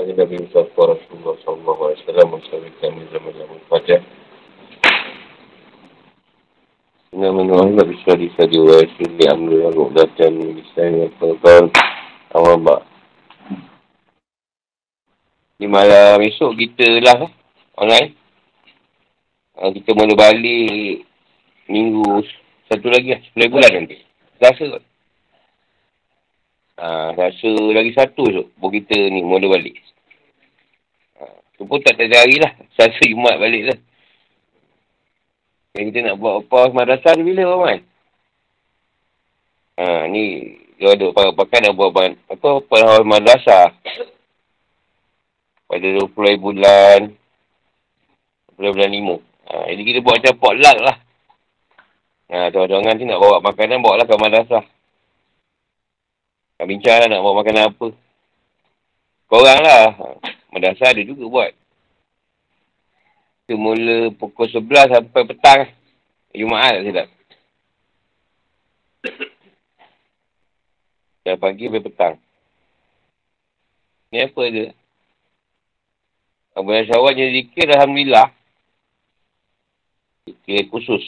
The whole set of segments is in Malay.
Kali Nabi Mustafa Rasulullah Sallallahu Alaihi Wasallam Masyarakat kami zaman zaman Fajr Inna menuhi Nabi Syari Sadi wa Rasulullah Amri wa Ru'datan Lisan wa Tuhan Awabak Di malam esok kita lah Online uh, Kita mula balik Minggu Satu lagi lah Sepuluh bulan nanti Rasa kot Ha, rasa lagi satu tu. Baru kita ni mula balik. Ha, tu pun tak ada hari lah. Sasa Jumat balik lah. Yang kita nak buat apa madrasah ni bila Rahman? Ha, ni dia ada pakai nak buat apa apa madrasah. Pada 20 bulan. 20 bulan lima. Ha, jadi kita buat macam potluck lah. Ha, tuan-tuan nanti nak bawa makanan, bawa lah ke madrasah. Nak bincang lah nak bawa makanan apa. Korang lah. Madrasah ada juga buat. Kita mula pukul 11 sampai petang. Jumaat tak silap. Dan pagi sampai petang. Ni apa dia? Abu Syawal jadi zikir Alhamdulillah. Zikir khusus.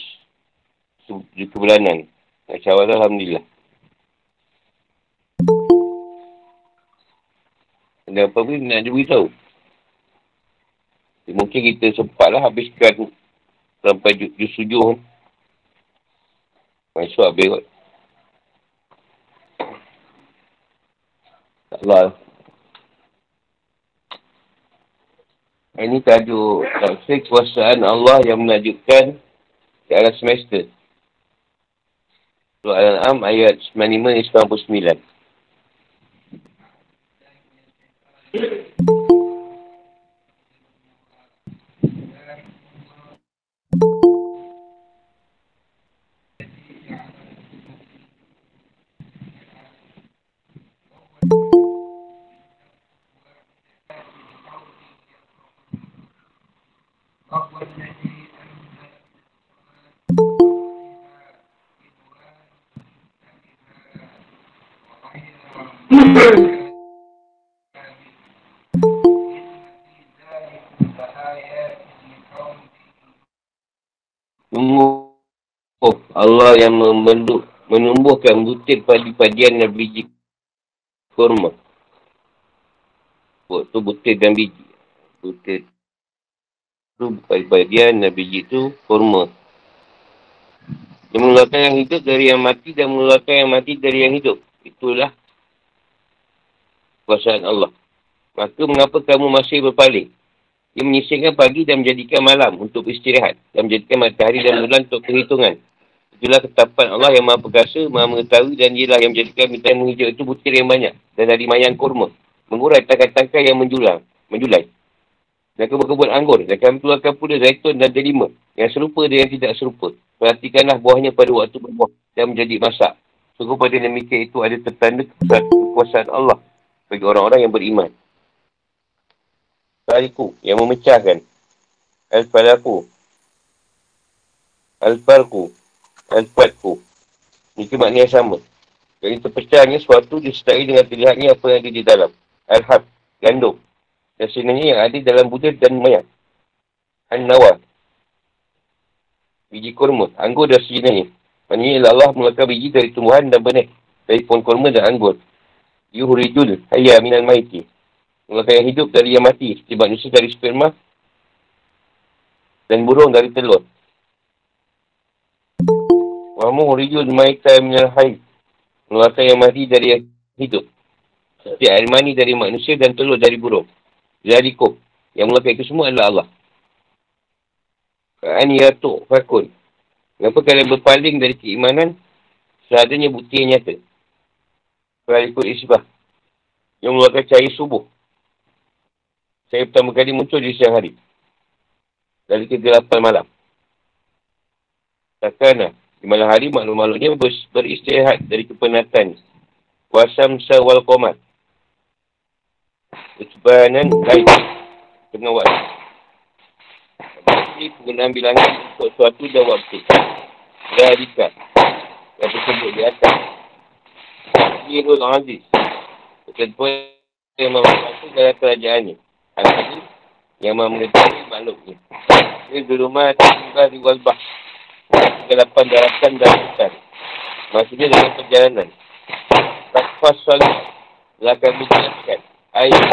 Zikir bulanan. Syawal Alhamdulillah. Dan apa pun nak dia beritahu. Mungkin kita sempatlah habiskan sampai jus tujuh. Masuk habis kot. Allah. Ini tajuk taksir kuasaan Allah yang menajukkan ke arah semester. Surah Al-An'am ayat 95-99. Allah yang membentuk, menumbuhkan butir padi-padian dan biji kurma. Buat tu butir dan biji. Butir tu padi-padian dan biji tu kurma. Dia mengeluarkan yang hidup dari yang mati dan mengeluarkan yang mati dari yang hidup. Itulah kuasaan Allah. Maka mengapa kamu masih berpaling? Dia menyisingkan pagi dan menjadikan malam untuk istirahat. Dan menjadikan matahari dan bulan untuk perhitungan. Itulah ketapan Allah yang maha perkasa, maha mengetahui dan ialah yang menjadikan bintang menghijau itu butir yang banyak. Dan dari mayang kurma. Mengurai tangkai-tangkai yang menjulang, menjulai. Dan kebun-kebun anggur. Dan kami keluarkan pula zaitun dan delima. Yang serupa dengan yang tidak serupa. Perhatikanlah buahnya pada waktu berbuah. Dan menjadi masak. Sungguh pada demikian itu ada tertanda kekuasaan Allah. Bagi orang-orang yang beriman. Tariku yang memecahkan. Al-Falaku. Al-Farku. Al-Fatku. Ini makna yang sama. Jadi terpecahnya suatu disertai dengan pilihannya apa yang ada di dalam. Al-Hab. Gandum. Dan sebenarnya yang ada dalam budir dan mayat. An-Nawar. Biji kurma. Anggur dan sejenisnya. Maksudnya Allah mengeluarkan biji dari tumbuhan dan benih. Dari pohon kurma dan anggur. Yuhurijul. Hayya minal maiti. Mengeluarkan yang hidup dari yang mati. Seperti manusia dari sperma. Dan burung dari telur. Wamu rijul maita minal haid. Mengeluarkan yang mati dari yang hidup. Seperti air mani dari manusia dan telur dari burung. Zalikum. Yang mengeluarkan itu semua adalah Allah. Ka'an yatuk fakun. Kenapa kalian berpaling dari keimanan? Seadanya bukti yang nyata. Kalau ikut isbah. Yang mengeluarkan cahaya subuh. Saya pertama kali muncul di siang hari. Dari kegelapan malam. Takkan di malam hari makhluk-makhluknya ber, beristirahat dari kepenatan. Wasam sawal komat. Kecubanan lain. Tengah waktu. Ini penggunaan bilangan untuk suatu dan waktu. Radikal. Yang tersebut di atas. Ini Rul Aziz. Ketentuan yang maha dalam kerajaannya. Al-Hakim yang mengetahui makhluknya. Dia di rumah tinggal di Walbah. Kelapan daratan dan hutan. Maksudnya dalam perjalanan. Takwas salat. Lakan menjelaskan. Ayat.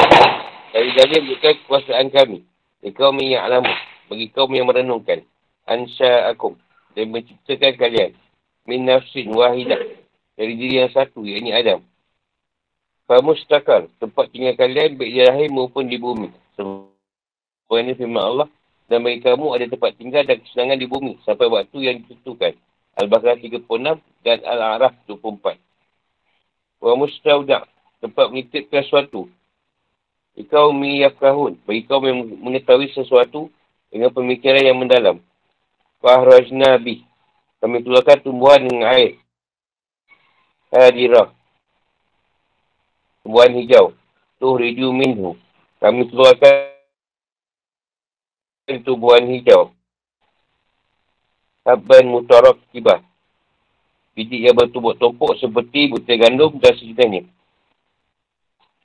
Dari dari bukan kekuasaan kami. Di kaum yang alamu. Bagi kaum yang merenungkan. Ansya akum. Dan menciptakan kalian. Min nafsin wahidah. Dari diri yang satu. Yang ini Adam. Famustakar, tempat tinggal kalian baik di rahim maupun di bumi. Sebab ini firman Allah. Dan bagi kamu ada tempat tinggal dan kesenangan di bumi sampai waktu yang ditentukan. Al-Baqarah 36 dan Al-A'raf 24. Wa mustaudak, tempat menitipkan sesuatu. Ikau miyafkahun, bagi kaum yang mengetahui sesuatu dengan pemikiran yang mendalam. Fahrajna bih, kami keluarkan tumbuhan dengan air. Hadirah, tumbuhan hijau. Tuhriju minhu. Kami keluarkan tumbuhan hijau. Saban mutarak kibah. Biji yang bertumpuk-tumpuk seperti butir gandum dan sejenisnya.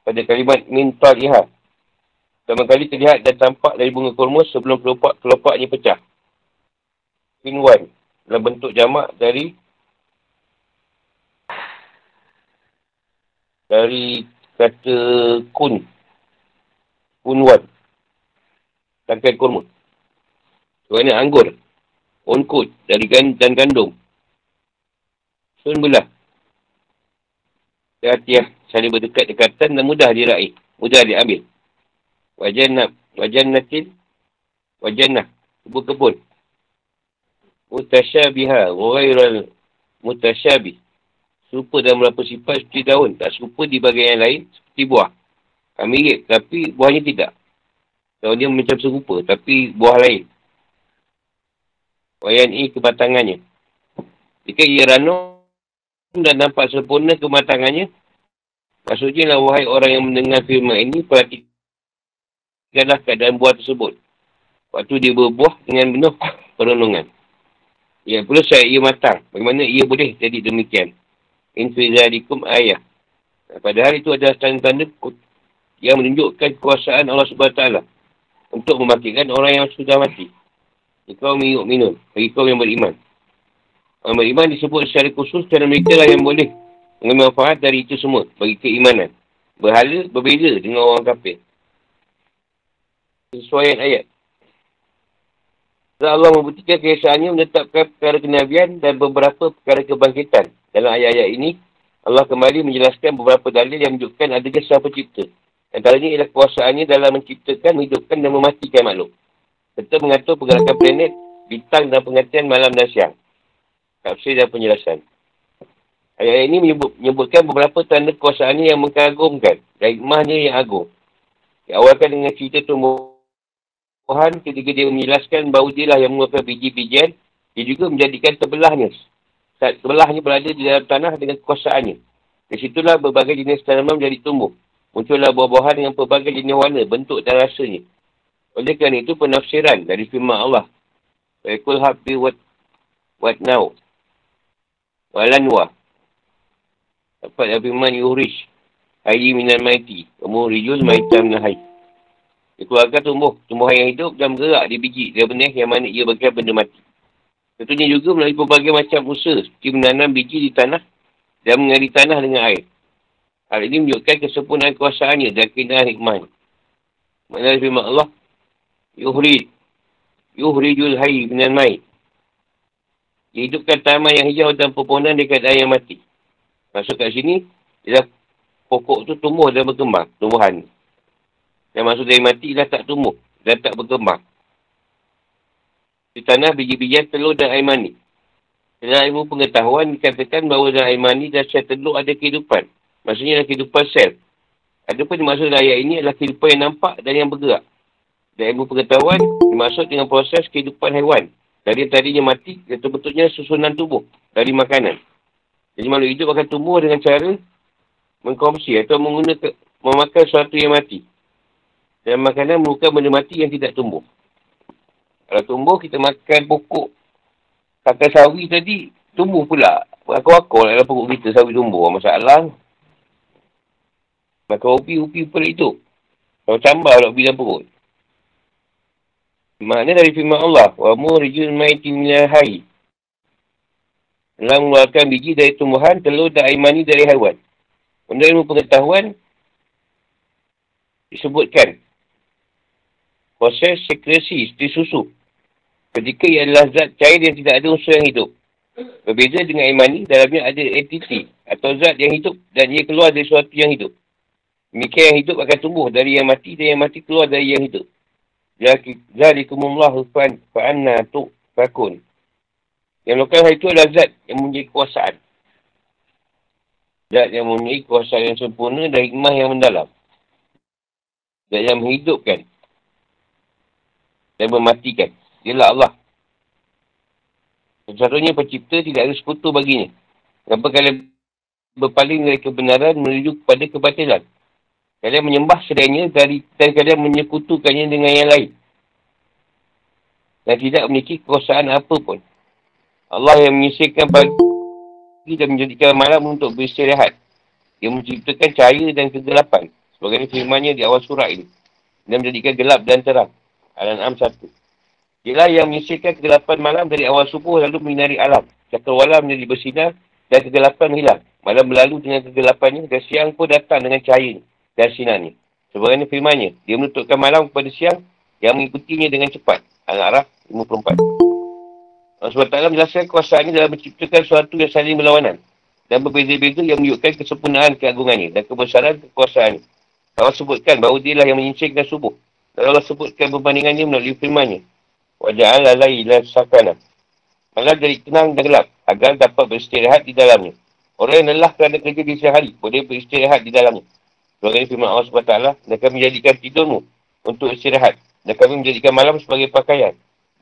Pada kalimat min taliha. Pertama kali terlihat dan tampak dari bunga kurma sebelum kelopak-kelopaknya pecah. Kinwan. Dalam bentuk jamak dari dari kata kun. Kunwan. Tangkai kurma. Kerana anggur. Unkut. Dari gan dan gandum. Sun belah. Hati-hati saling berdekat-dekatan dan mudah diraih. Mudah diambil. Wajan nak. Wajan natin. Wajan nak. Kebun-kebun. Mutasyabiha. Ghairal mutasyabih serupa dalam beberapa sifat seperti daun. Tak serupa di bagian yang lain seperti buah. Mirip tapi buahnya tidak. Daun dia macam serupa tapi buah lain. Wayan ini kematangannya. Jika ia ranum dan nampak sempurna kematangannya, maksudnya lah wahai orang yang mendengar firman ini, perhatikanlah keadaan buah tersebut. Waktu dia berbuah dengan penuh perenungan. Ya, perlu saya ia matang. Bagaimana ia boleh jadi demikian? infizalikum ayah. Padahal itu adalah tanda-tanda yang menunjukkan kuasaan Allah SWT untuk mematikan orang yang sudah mati. Ikau miyuk minun. Bagi kau yang beriman. Orang beriman disebut secara khusus kerana mereka lah yang boleh mengambil manfaat dari itu semua bagi keimanan. Berhala berbeza dengan orang kafir. Sesuaian ayat. Allah membuktikan keesaannya menetapkan perkara kenabian dan beberapa perkara kebangkitan. Dalam ayat-ayat ini, Allah kembali menjelaskan beberapa dalil yang menunjukkan adanya sang pencipta. Antaranya ialah kuasaannya dalam menciptakan, menghidupkan dan mematikan makhluk. Serta mengatur pergerakan planet, bintang dan pengertian malam dan siang. Tafsir dan penjelasan. Ayat ini menyebut, menyebutkan beberapa tanda kuasaannya yang mengagumkan dan hikmahnya yang agung. Diawalkan dengan cerita tumbuhan ketika dia menjelaskan bahawa dia lah yang mengeluarkan biji-bijian, dia juga menjadikan terbelahnya sebelahnya berada di dalam tanah dengan kekuasaannya. Di situlah berbagai jenis tanaman menjadi tumbuh. Muncullah buah-buahan dengan berbagai jenis warna, bentuk dan rasanya. Oleh kerana itu penafsiran dari firman Allah. Faikul habi wat, wat now. Walanwa. Dapat dari firman yuhrish. Hayyi minan maiti. Umurijul maitam nahai. Dikeluarkan tumbuh. Tumbuhan yang hidup dan bergerak di biji. Dia benih yang mana ia bagian benda mati. Tentunya juga melalui berbagai macam usaha seperti menanam biji di tanah dan mengali tanah dengan air. Hal ini menunjukkan kesempurnaan kuasaannya dan keindahan hikmah. Maknanya firman Allah, Yuhri, Yuhrijul hayy minan mai. Hidupkan taman yang hijau dan pepohonan dekat air yang mati. Masuk kat sini, ialah pokok tu tumbuh dan berkembang, tumbuhan. Yang masuk dari mati dah tak tumbuh dan tak berkembang di tanah biji-bijian telur dan air mani. Dalam ilmu pengetahuan dikatakan bahawa dalam air mani dan sel telur ada kehidupan. Maksudnya ada kehidupan sel. Ada pun dimaksud dalam ayat ini adalah kehidupan yang nampak dan yang bergerak. Dan ilmu pengetahuan dimaksud dengan proses kehidupan haiwan. Dari tadinya mati, itu betulnya susunan tubuh dari makanan. Jadi makhluk hidup akan tumbuh dengan cara mengkonsumsi atau menggunakan memakan sesuatu yang mati. Dan makanan merupakan benda mati yang tidak tumbuh. Kalau tumbuh, kita makan pokok. Kakak sawi tadi, tumbuh pula. Wakor-wakor dalam pokok kita, sawi tumbuh. Masalah. Maka upi-upi pula itu. Kalau tambah lah upi dan perut. Makna dari firman Allah. Wa murijun maiti minal hai. Telah mengeluarkan biji dari tumbuhan, telur dan air mani dari haiwan. Untuk ilmu pengetahuan, disebutkan proses sekresi seperti susu. Ketika ia adalah zat cair yang tidak ada unsur yang hidup. Berbeza dengan air mani, dalamnya ada entiti atau zat yang hidup dan ia keluar dari sesuatu yang hidup. Demikian yang hidup akan tumbuh dari yang mati dan yang mati keluar dari yang hidup. Zalikumullahu fa'anna tu fakun. Yang lokal hal itu adalah zat yang mempunyai kuasaan. Zat yang mempunyai kuasaan yang sempurna dan hikmah yang mendalam. Zat yang menghidupkan. Dan mematikan. Ialah Allah. Satu-satunya pencipta tidak ada sekutu baginya. Kenapa kalian berpaling dari kebenaran menuju kepada kebatilan? Kalian menyembah sedainya dari, dan kalian menyekutukannya dengan yang lain. Dan tidak memiliki kekuasaan apa pun. Allah yang menyisirkan pagi dan menjadikan malam untuk beristirahat. Dia menciptakan cahaya dan kegelapan. Sebagai firmannya di awal surah ini. Dan menjadikan gelap dan terang. Al-An'am 1. Ialah yang menyisirkan kegelapan malam dari awal subuh lalu menyinari alam. Cakrawala menjadi bersinar dan kegelapan hilang. Malam berlalu dengan kegelapannya dan siang pun datang dengan cahaya dan sinarnya. Sebagai firmannya, dia menutupkan malam kepada siang yang mengikutinya dengan cepat. Al-Araf 54. Allah SWT menjelaskan kuasaannya dalam menciptakan sesuatu yang saling berlawanan dan berbeza-beza yang menunjukkan kesempurnaan keagungannya dan kebesaran kekuasaannya. Allah sebutkan bahawa dia lah yang menyincirkan subuh. Dan Allah sebutkan perbandingannya melalui firmannya. Waja'ala layla sakana. Malah jadi tenang dan gelap agar dapat beristirahat di dalamnya. Orang yang lelah kerana kerja di siang hari boleh beristirahat di dalamnya. Sebagai firman Allah SWT, dan kami menjadikan tidurmu untuk istirahat. Dan kami menjadikan malam sebagai pakaian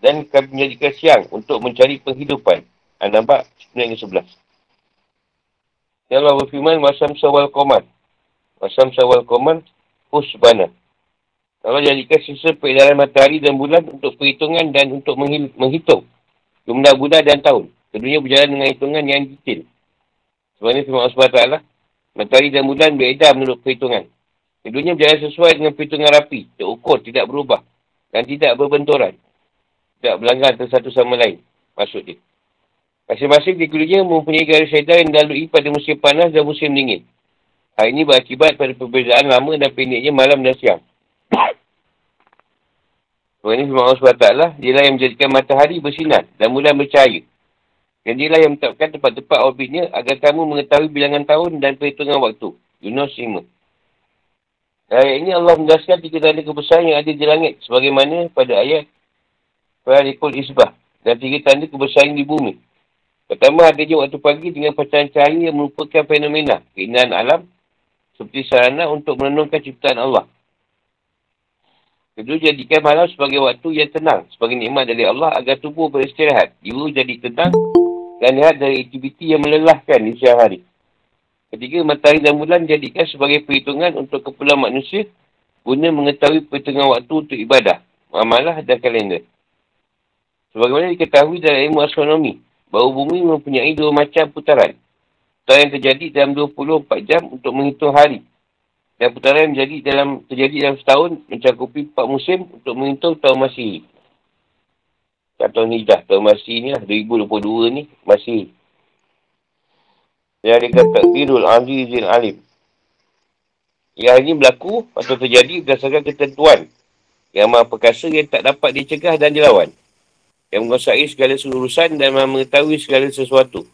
dan kami menjadikan siang untuk mencari penghidupan. Ha, nampak? 9 ke 11. Ya Allah berfirman, Wasam sawal koman. Wasam sawal koman, husbana. Allah jadikan sisa peredaran matahari dan bulan untuk perhitungan dan untuk menghitung jumlah bulan dan tahun. Keduanya berjalan dengan hitungan yang detail. Sebenarnya firman Allah SWT, matahari dan bulan beredar menurut perhitungan. Keduanya berjalan sesuai dengan perhitungan rapi, terukur, tidak berubah dan tidak berbenturan tak berlanggar antara satu sama lain. Maksud dia. Masing-masing di keduanya mempunyai garis sedar yang dilalui pada musim panas dan musim dingin. Hal ini berakibat pada perbezaan lama dan pendeknya malam dan siang. Tuhan ini firman Allah SWT, dialah yang menjadikan matahari bersinar dan bulan bercahaya. Dan dialah yang menetapkan tempat-tempat orbitnya agar kamu mengetahui bilangan tahun dan perhitungan waktu. Yunus 5. Ayat ini Allah menjelaskan tiga tanda kebesaran yang ada di langit. Sebagaimana pada ayat Falikul isbah. Dan tiga tanda kebesaran di bumi. Pertama, adanya waktu pagi dengan pancaran cahaya yang merupakan fenomena keindahan alam seperti sarana untuk menenungkan ciptaan Allah. Kedua, jadikan malam sebagai waktu yang tenang sebagai nikmat dari Allah agar tubuh beristirahat. Jiwa jadi tenang dan lihat dari aktiviti yang melelahkan di siang hari. Ketiga, matahari dan bulan jadikan sebagai perhitungan untuk kepulang manusia guna mengetahui perhitungan waktu untuk ibadah, amalah dan kalender. Sebagaimana diketahui dalam ilmu astronomi, bahawa bumi mempunyai dua macam putaran. Putaran yang terjadi dalam 24 jam untuk menghitung hari. Dan putaran yang menjadi dalam, terjadi dalam setahun mencakupi 4 musim untuk menghitung tahun masih. Tahun hijrah, tahun masih ni lah, 2022 ni, masih. Yang dia kata, Birul Azizil Alim. Yang ini berlaku atau terjadi berdasarkan ketentuan yang maha perkasa yang tak dapat dicegah dan dilawan yang menguasai segala urusan dan mengetahui segala sesuatu.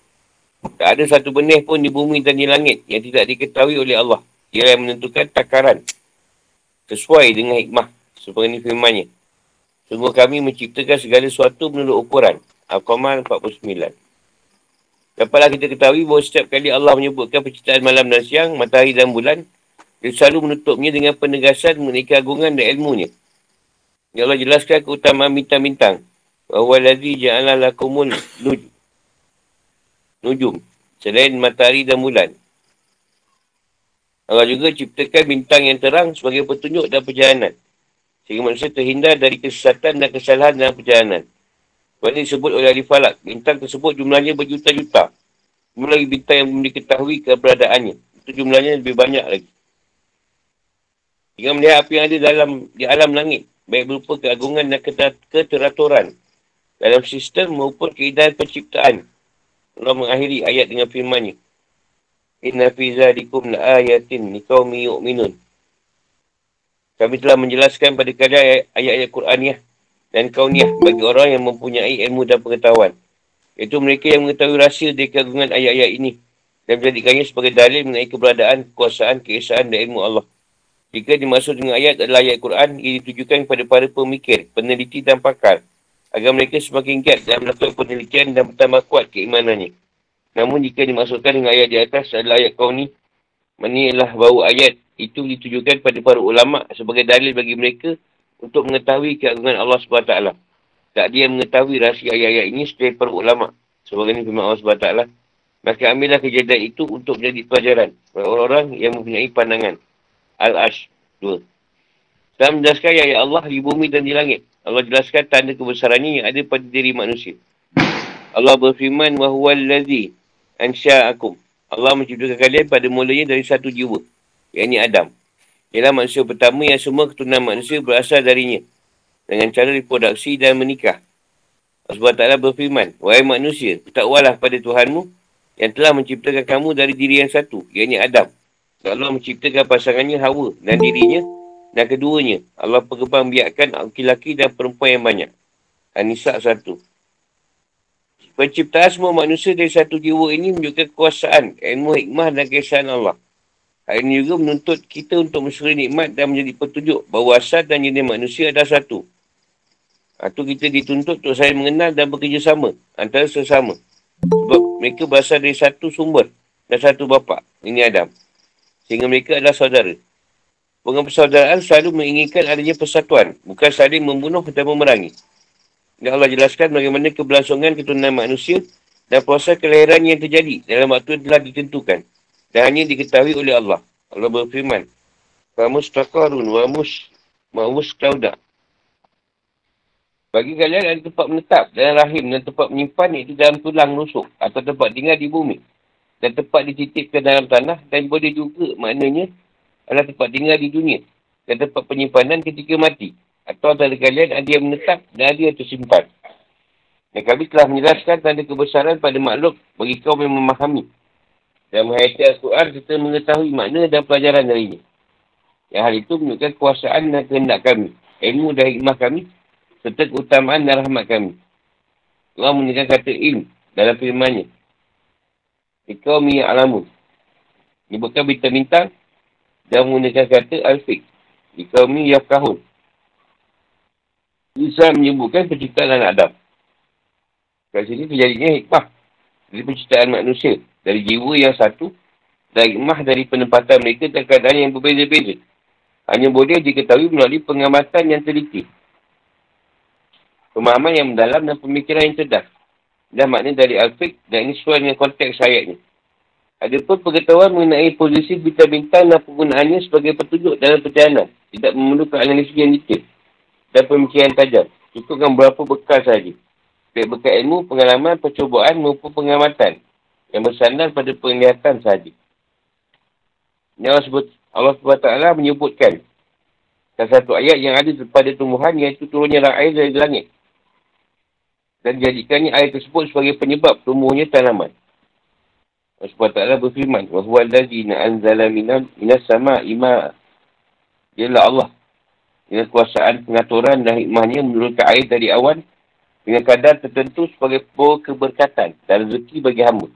Tak ada satu benih pun di bumi dan di langit yang tidak diketahui oleh Allah. Dia yang menentukan takaran sesuai dengan hikmah seperti firmannya. Sungguh kami menciptakan segala sesuatu menurut ukuran. Al-Qamal 49. Dapatlah kita ketahui bahawa setiap kali Allah menyebutkan penciptaan malam dan siang, matahari dan bulan, dia selalu menutupnya dengan penegasan mengenai keagungan dan ilmunya. Ya Allah jelaskan keutamaan bintang-bintang Wahuwa ladhi ja'ala lakumun nuj. Nujum. Selain matahari dan bulan. Allah juga ciptakan bintang yang terang sebagai petunjuk dan perjalanan. Sehingga manusia terhindar dari kesesatan dan kesalahan dalam perjalanan. Sebab ini disebut oleh Ahli Falak. Bintang tersebut jumlahnya berjuta-juta. Kemudian lagi bintang yang diketahui keberadaannya. Itu jumlahnya lebih banyak lagi. Dengan melihat apa yang ada dalam di alam langit. Baik berupa keagungan dan keteraturan. Dalam sistem maupun keindahan penciptaan. Allah mengakhiri ayat dengan firmannya. Inna fi zalikum la ayatin ni qaumi yu'minun. Kami telah menjelaskan pada kalian ayat-ayat Qur'aniyah dan kauniyah bagi orang yang mempunyai ilmu dan pengetahuan. Iaitu mereka yang mengetahui rahsia dari keagungan ayat-ayat ini dan menjadikannya sebagai dalil mengenai keberadaan, kekuasaan, keesaan dan ilmu Allah. Jika dimaksud dengan ayat adalah ayat Quran, ia ditujukan kepada para pemikir, peneliti dan pakar agar mereka semakin giat dalam melakukan penelitian dan bertambah kuat keimanannya. Namun jika dimaksudkan dengan ayat di atas adalah ayat kau ni, mana bahawa ayat itu ditujukan pada para ulama sebagai dalil bagi mereka untuk mengetahui keagungan Allah SWT. Tak dia mengetahui rahsia ayat-ayat ini sebagai para ulama. Sebagai ini firman Allah SWT. Maka ambillah kejadian itu untuk menjadi pelajaran orang-orang yang mempunyai pandangan. Al-Ash 2. Dan menjelaskan ayat Allah di bumi dan di langit. Allah jelaskan tanda kebesarannya yang ada pada diri manusia. Allah berfirman, وَهُوَ الَّذِي أَنْشَاءَكُمْ Allah menciptakan kalian pada mulanya dari satu jiwa. Yang ini Adam. Ialah manusia pertama yang semua keturunan manusia berasal darinya. Dengan cara reproduksi dan menikah. Allah Ta'ala berfirman, Wahai manusia, bertakwalah pada Tuhanmu yang telah menciptakan kamu dari diri yang satu. Ini Adam. Allah menciptakan pasangannya Hawa dan dirinya dan keduanya. Allah perkembang biarkan laki-laki dan perempuan yang banyak. Anisa satu. Penciptaan semua manusia dari satu jiwa ini menunjukkan kekuasaan, ilmu hikmah dan kesan Allah. Hal ini juga menuntut kita untuk mensyukuri nikmat dan menjadi petunjuk bahawa asal dan jenis manusia adalah satu. Itu kita dituntut untuk saya mengenal dan bekerjasama antara sesama. Sebab mereka berasal dari satu sumber dan satu bapa. Ini Adam sehingga mereka adalah saudara. Pengen persaudaraan selalu menginginkan adanya persatuan, bukan saling membunuh dan memerangi. Dan Allah jelaskan bagaimana keberlangsungan keturunan manusia dan proses kelahiran yang terjadi dalam waktu yang telah ditentukan dan hanya diketahui oleh Allah. Allah berfirman, Famus takarun wa mus ma'us klauda. Bagi kalian ada tempat menetap dalam rahim dan tempat menyimpan itu dalam tulang rusuk atau tempat tinggal di bumi dan tempat dititipkan dalam tanah dan boleh juga maknanya adalah tempat tinggal di dunia dan tempat penyimpanan ketika mati atau antara kalian ada yang menetap dan ada yang tersimpan. Dan kami telah menjelaskan tanda kebesaran pada makhluk bagi kaum yang memahami. Dan menghayati Al-Quran kita mengetahui makna dan pelajaran darinya. Yang hal itu menunjukkan kuasaan dan kehendak kami. Ilmu dan hikmah kami serta keutamaan dan rahmat kami. Allah menunjukkan kata ilm dalam firmannya. Ikau mi alamun. Ini bintang-bintang. Dan menggunakan kata al-fiq. Ikau mi yafkahun. Isa menyebutkan penciptaan anak Adam. Kat sini terjadinya hikmah. Dari penciptaan manusia. Dari jiwa yang satu. Dan hikmah dari penempatan mereka dan keadaan yang berbeza-beza. Hanya boleh diketahui melalui pengamatan yang teliti. Pemahaman yang mendalam dan pemikiran yang cerdas dan makna dari Al-Fiqh dan ini sesuai dengan konteks ayatnya. Ada pun pengetahuan mengenai posisi bintang-bintang dan penggunaannya sebagai petunjuk dalam perjalanan. Tidak memerlukan analisis yang detail dan pemikiran tajam. Cukupkan beberapa bekal sahaja. Baik bekal ilmu, pengalaman, percubaan maupun pengamatan yang bersandar pada penglihatan sahaja. Ini Allah, sebut, Allah SWT menyebutkan salah satu ayat yang ada pada tumbuhan iaitu turunnya air dari langit dan jadikannya air tersebut sebagai penyebab tumbuhnya tanaman. Allah SWT berfirman, وَهُوَ الَّذِي نَعَنْزَلَ minas sama ima. Ialah Allah. Dengan kuasaan pengaturan dan hikmahnya menurunkan air dari awan dengan kadar tertentu sebagai keberkatan dan rezeki bagi hamba.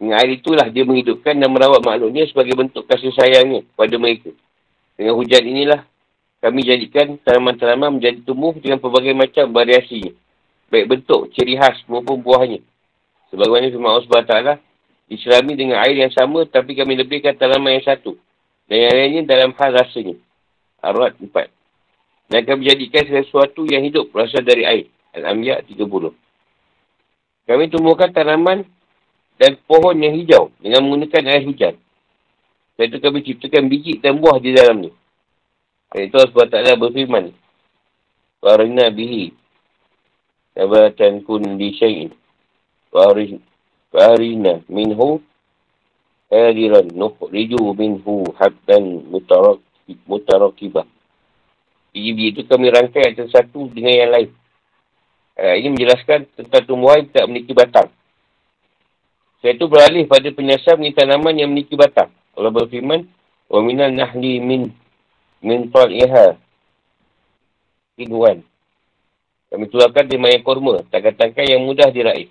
Dengan air itulah dia menghidupkan dan merawat makhluknya sebagai bentuk kasih sayangnya kepada mereka. Dengan hujan inilah kami jadikan tanaman-tanaman menjadi tumbuh dengan pelbagai macam variasinya baik bentuk, ciri khas maupun buahnya. Sebagaimana firman Allah SWT, diselami dengan air yang sama tapi kami lebihkan tanaman yang satu. Dan yang lainnya dalam hal rasanya. Arwad 4. Dan kami jadikan sesuatu yang hidup berasal dari air. Al-Ambiya 30. Kami tumbuhkan tanaman dan pohon yang hijau dengan menggunakan air hujan. Sebab itu kami ciptakan biji dan buah di dalamnya. Lepas itu Allah SWT berfirman. Warina bihi. Nabatan kun di syai'in. Warina minhu. Hadiran nukhriju minhu habban mutarakibah. Biji-biji itu kami rangkai antara satu dengan yang lain. Uh, ini menjelaskan tentang tumbuhan tak tidak memiliki batang. Saya itu beralih pada penyasar mengenai tanaman yang memiliki batang. Allah berfirman, وَمِنَ النَّحْلِ مِنْ مِنْ طَلْئِهَا Kinuan. Kami keluarkan di mayang korma, tangkai-tangkai yang mudah diraih.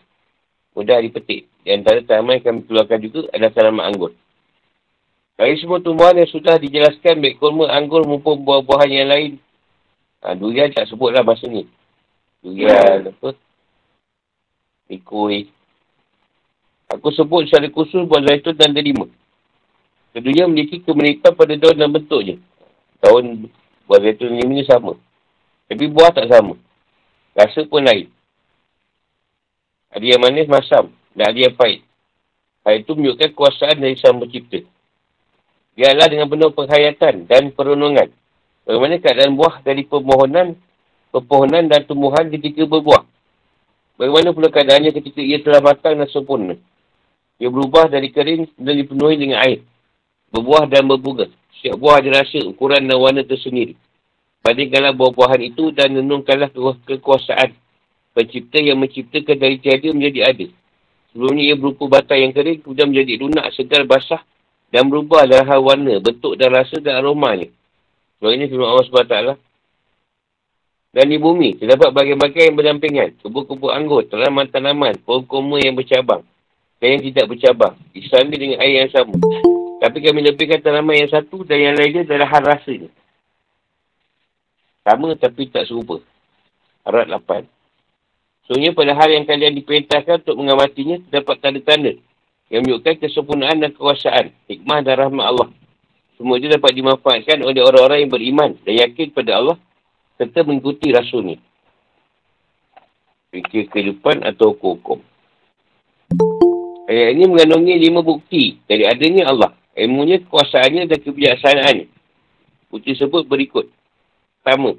Mudah dipetik. Di antara tanaman yang kami keluarkan juga adalah tanaman anggur. Dari semua tumbuhan yang sudah dijelaskan, baik korma, anggur maupun buah-buahan yang lain. Ha, durian tak sebutlah masa ni. Durian, apa? Mikui, Aku sebut secara khusus buah zaitun dan delima. Keduanya memiliki kemenipan pada daun dan bentuknya. Daun buah zaitun delima ni sama. Tapi buah tak sama. Rasa pun lain. Ada yang manis masam dan ada yang pahit. Hal itu menunjukkan kuasaan dari sang pencipta. Biarlah dengan penuh penghayatan dan perenungan. Bagaimana keadaan buah dari pemohonan, pepohonan dan tumbuhan ketika berbuah. Bagaimana pula keadaannya ketika ia telah matang dan sempurna. Ia berubah dari kering dan dipenuhi dengan air. Berbuah dan berbunga. Setiap buah ada rasa, ukuran dan warna tersendiri. Bandingkanlah buah-buahan itu dan renungkanlah kekuasaan pencipta yang menciptakan dari tiada menjadi ada. Sebelumnya ia berupa batang yang kering, kemudian menjadi lunak, segar, basah dan berubah dalam hal warna, bentuk dan rasa dan aromanya. Sebab ini firman Allah SWT. Dan di bumi, terdapat bagian-bagian yang berdampingan. Kebun-kebun anggur, tanaman-tanaman, pohon-koma yang bercabang dan yang tidak bercabang. Disandi dengan air yang sama. Tapi kami lebihkan tanaman yang satu dan yang lainnya adalah hal rasanya. Sama tapi tak serupa. Arat 8. Sebenarnya pada hal yang kalian diperintahkan untuk mengamatinya, terdapat tanda-tanda yang menunjukkan kesempurnaan dan kekuasaan, hikmah dan rahmat Allah. Semua itu dapat dimanfaatkan oleh orang-orang yang beriman dan yakin pada Allah serta mengikuti rasulnya. Fikir kehidupan atau hukum-hukum. Ayat ini mengandungi lima bukti dari adanya Allah. Ilmunya, kekuasaannya dan kebijaksanaannya. Bukti tersebut berikut. Pertama,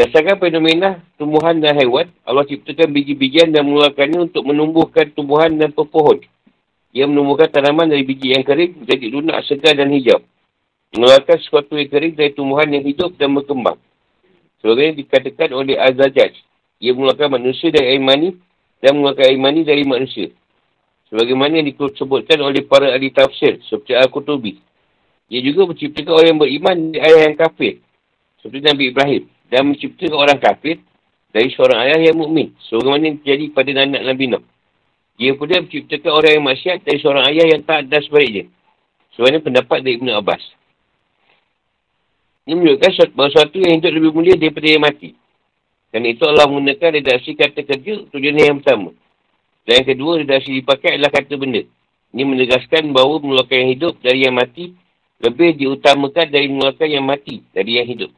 dasarkan fenomena tumbuhan dan haiwan, Allah ciptakan biji-bijian dan mengeluarkannya untuk menumbuhkan tumbuhan dan pepohon. Ia menumbuhkan tanaman dari biji yang kering menjadi lunak, segar dan hijau. Mengeluarkan sesuatu yang kering dari tumbuhan yang hidup dan berkembang. Sebenarnya dikatakan oleh Azajaj. Ia mengeluarkan manusia dari air mani dan mengeluarkan air mani dari manusia. Sebagaimana yang disebutkan oleh para ahli tafsir seperti Al-Qutubi. Ia juga menciptakan orang yang beriman dari ayah yang kafir. Seperti Nabi Ibrahim. Dan menciptakan orang kafir dari seorang ayah yang mukmin. Sebagaimana yang terjadi pada anak Nabi Nuh. Ia pula menciptakan orang yang masyarakat dari seorang ayah yang tak ada sebaliknya. Sebagaimana pendapat dari Ibn Abbas. Ini menunjukkan bahawa sesuatu yang hidup lebih mulia daripada yang mati. Dan itu Allah menggunakan redaksi kata kerja tujuan yang pertama. Dan yang kedua, redaksi dipakai adalah kata benda. Ini menegaskan bahawa mengeluarkan yang hidup dari yang mati lebih diutamakan dari mengeluarkan yang mati dari yang hidup.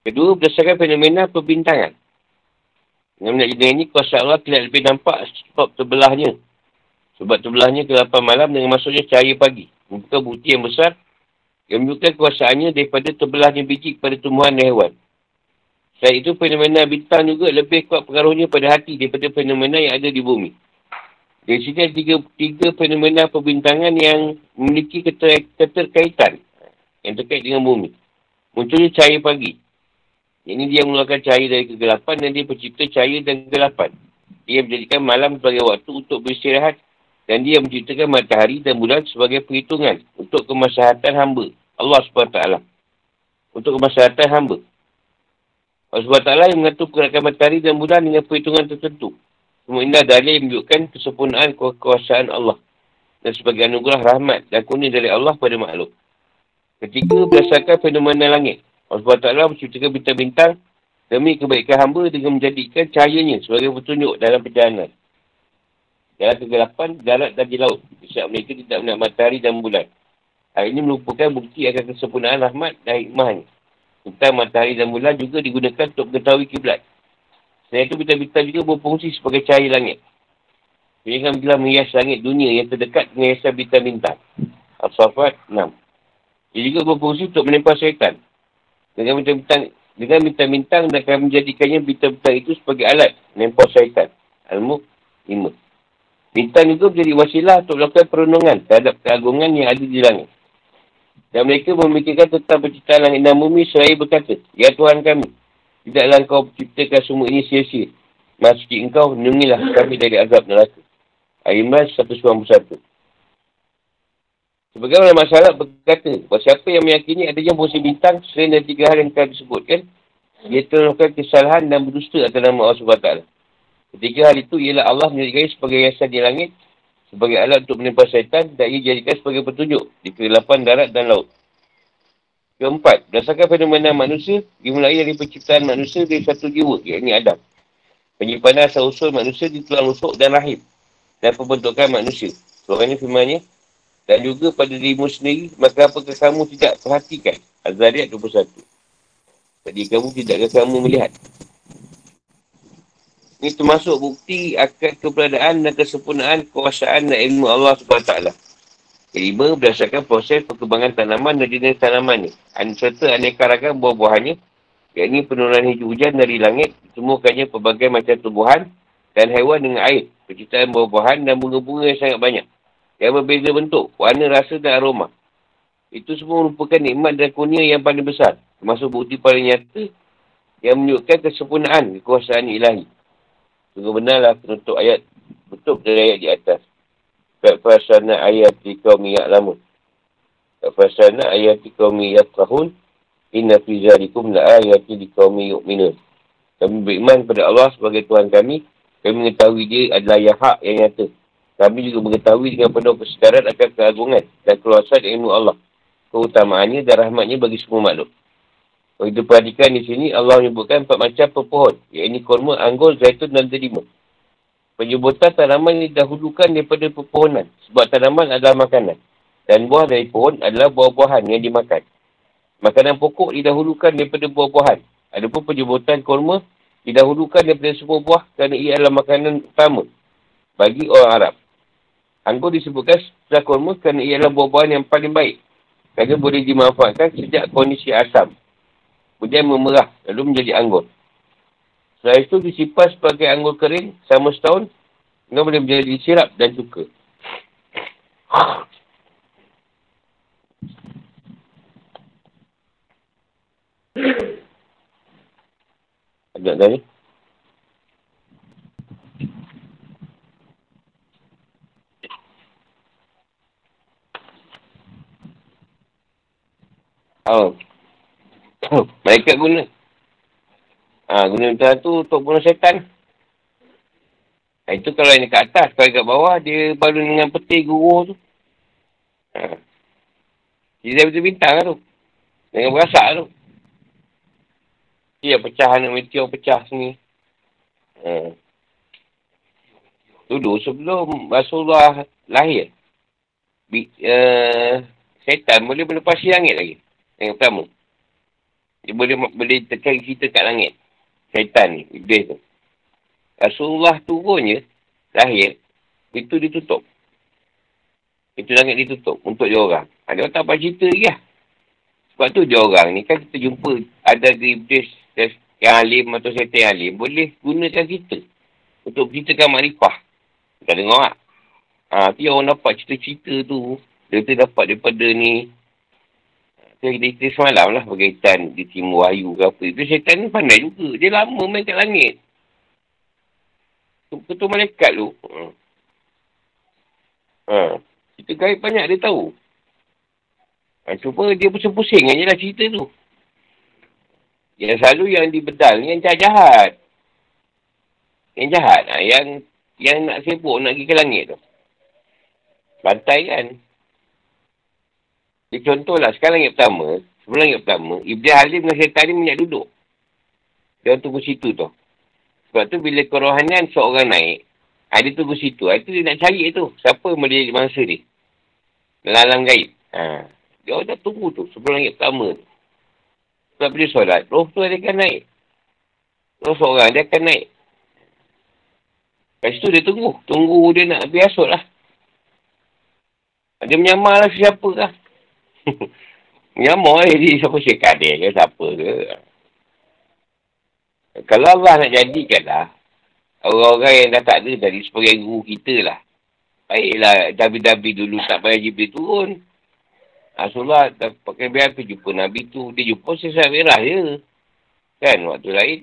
Kedua, berdasarkan fenomena perbintangan. Dengan jenis ini, kuasa Allah tidak lebih nampak sebab terbelahnya. Sebab terbelahnya ke 8 malam dengan masuknya cahaya pagi. Membuka bukti yang besar yang menunjukkan kuasaannya daripada terbelahnya biji kepada tumbuhan dan hewan. Selain itu, fenomena bintang juga lebih kuat pengaruhnya pada hati daripada fenomena yang ada di bumi. Dari sini ada tiga, tiga fenomena perbintangan yang memiliki keter, keterkaitan yang terkait dengan bumi. Munculnya cahaya pagi. Ini dia mengeluarkan cahaya dari kegelapan dan dia pencipta cahaya dan kegelapan. Dia menjadikan malam sebagai waktu untuk beristirahat dan dia menciptakan matahari dan bulan sebagai perhitungan untuk kemaslahatan hamba. Allah SWT. Untuk kemaslahatan hamba. Allah SWT yang mengatur pergerakan matahari dan bulan dengan perhitungan tertentu. Semua adalah yang menunjukkan kesempurnaan kekuasaan Allah. Dan sebagai anugerah rahmat dan kuning dari Allah pada makhluk. Ketika berdasarkan fenomena langit. Allah SWT menciptakan bintang-bintang demi kebaikan hamba dengan menjadikan cahayanya sebagai petunjuk dalam perjalanan. Dalam kegelapan, darat dan di laut. Sebab mereka tidak melihat matahari dan bulan. Hal ini merupakan bukti akan kesempurnaan rahmat dan hikmahnya. Bintang, matahari dan bulan juga digunakan untuk mengetahui kiblat. Selain itu, bintang-bintang juga berfungsi sebagai cahaya langit. Dengan bila menghias langit dunia yang terdekat dengan hiasan bintang-bintang. Al-Safat 6. Ia juga berfungsi untuk menempah syaitan. Dengan bintang-bintang dengan bintang-bintang dan akan menjadikannya bintang-bintang itu sebagai alat menempah syaitan. Al-Mulk 5. Bintang juga menjadi wasilah untuk melakukan perenungan terhadap keagungan yang ada di langit. Dan mereka memikirkan tentang penciptaan langit dan bumi seraya berkata, Ya Tuhan kami, tidaklah kau menciptakan semua ini sia-sia. Masjid engkau, lindungilah kami dari azab neraka. Al-Imran 191. Sebagaimana masalah berkata, bahawa siapa yang meyakini adanya fungsi bintang selain dari tiga hal yang telah disebutkan, ia terlakukan kesalahan dan berdusta atas nama Allah SWT. Ketiga hal itu ialah Allah menjadikan sebagai yayasan di langit sebagai alat untuk menimpa syaitan dan ia jadikan sebagai petunjuk di kegelapan darat dan laut. Keempat, berdasarkan fenomena manusia, dimulai dari penciptaan manusia dari satu jiwa, iaitu Adam. Penyimpanan asal-usul manusia di tulang rusuk dan rahim dan pembentukan manusia. Soalan ini firmannya, dan juga pada dirimu sendiri, maka apakah kamu tidak perhatikan? Azariat 21. Jadi kamu tidak kamu melihat. Ini termasuk bukti akan keberadaan dan kesempurnaan kekuasaan dan ilmu Allah SWT. Kelima, berdasarkan proses perkembangan tanaman dan jenis tanaman ni. Serta aneka ragam buah-buahannya. Yang ini penurunan hijau hujan dari langit. Ditemukannya pelbagai macam tumbuhan dan haiwan dengan air. Penciptaan buah-buahan dan bunga-bunga yang sangat banyak. Yang berbeza bentuk, warna, rasa dan aroma. Itu semua merupakan nikmat dan kurnia yang paling besar. Termasuk bukti paling nyata yang menunjukkan kesempurnaan kekuasaan ilahi. Sungguh benarlah penutup ayat. Betul dari ayat di atas. Fa'fasana ayat di kaum ya'lamun. Fa'fasana ayat di kaum ya'tahun. Inna fi zalikum la ayat di kaum yu'minun. Kami beriman kepada Allah sebagai Tuhan kami. Kami mengetahui dia adalah yang hak yang nyata. Kami juga mengetahui dengan penuh kesedaran akan keagungan dan keluasan ilmu Allah. Keutamaannya dan rahmatnya bagi semua makhluk. Kalau kita perhatikan di sini, Allah menyebutkan empat macam pepohon. Iaitu korma, anggur, zaitun dan terima. Penyebutan tanaman ini dahulukan daripada pepohonan. Sebab tanaman adalah makanan. Dan buah dari pohon adalah buah-buahan yang dimakan. Makanan pokok didahulukan daripada buah-buahan. Adapun penyebutan korma didahulukan daripada semua buah kerana ia adalah makanan utama bagi orang Arab. Anggur disebutkan setelah korma kerana ia adalah buah-buahan yang paling baik. Kerana boleh dimanfaatkan sejak kondisi asam. Kemudian memerah, lalu menjadi anggur. Setelah itu disimpan sebagai anggur kering selama setahun, kemudian boleh menjadi sirap dan cuka. Agak tadi. Oh. Mereka guna. Ha, guna minta tu untuk bunuh setan. Ha, itu kalau yang dekat atas. Kalau dekat bawah, dia baru dengan peti guru tu. Ha. Dia betul bintang lah tu. Dengan berasak tu. Dia pecah anak meteor pecah sini. Ha. Dulu sebelum Rasulullah lahir. Bi, uh, setan boleh melepasi langit lagi. Yang pertama. Dia boleh boleh tekan kita kat langit. Syaitan ni, iblis tu. Rasulullah turunnya, lahir, itu ditutup. Itu langit ditutup untuk dia orang. Ada orang tak apa cerita lagi lah. Sebab tu dia orang ni kan kita jumpa ada iblis yang alim atau syaitan yang alim. Boleh gunakan kita untuk ceritakan makrifah. Kita dengar tak? Ha, tu orang dapat cerita-cerita tu. Dia tu dapat daripada ni kita cerita semalam lah berkaitan di timur wahyu ke apa. Itu syaitan ni pandai juga. Dia lama main kat langit. Ketua malaikat tu. Ha. Cerita gaib banyak dia tahu. Ha, cuma dia pusing-pusing je lah cerita tu. Yang selalu yang dibedal ni yang jahat-jahat. Yang jahat. Ha, yang yang nak sibuk nak pergi ke langit tu. Bantai kan. Dia contohlah, sekarang langit pertama, sebelum langit pertama, Iblis Halim dengan syaitan ni banyak duduk. Dia tunggu situ tu. Sebab tu bila kerohanian seorang naik, ha, dia tunggu situ. Ha, itu dia nak cari tu. Siapa yang boleh mangsa dia? Dalam alam gaib. Ha. Dia orang dah tunggu tu sebelum langit pertama tu. Sebab bila solat, roh tu dia akan naik. Roh seorang dia akan naik. Kat situ dia tunggu. Tunggu dia nak biasut lah. Dia menyamar lah siapa lah. Nyamuk eh dia siapa syekh dia ke siapa ke. Kalau Allah nak jadikan lah. Orang-orang yang dah tak ada dari sebagai guru kita lah. Baiklah Nabi-Nabi dulu tak payah Jibril turun. Rasulullah dah pakai BRP jumpa Nabi tu. Dia jumpa sesuai merah je. Kan waktu lain.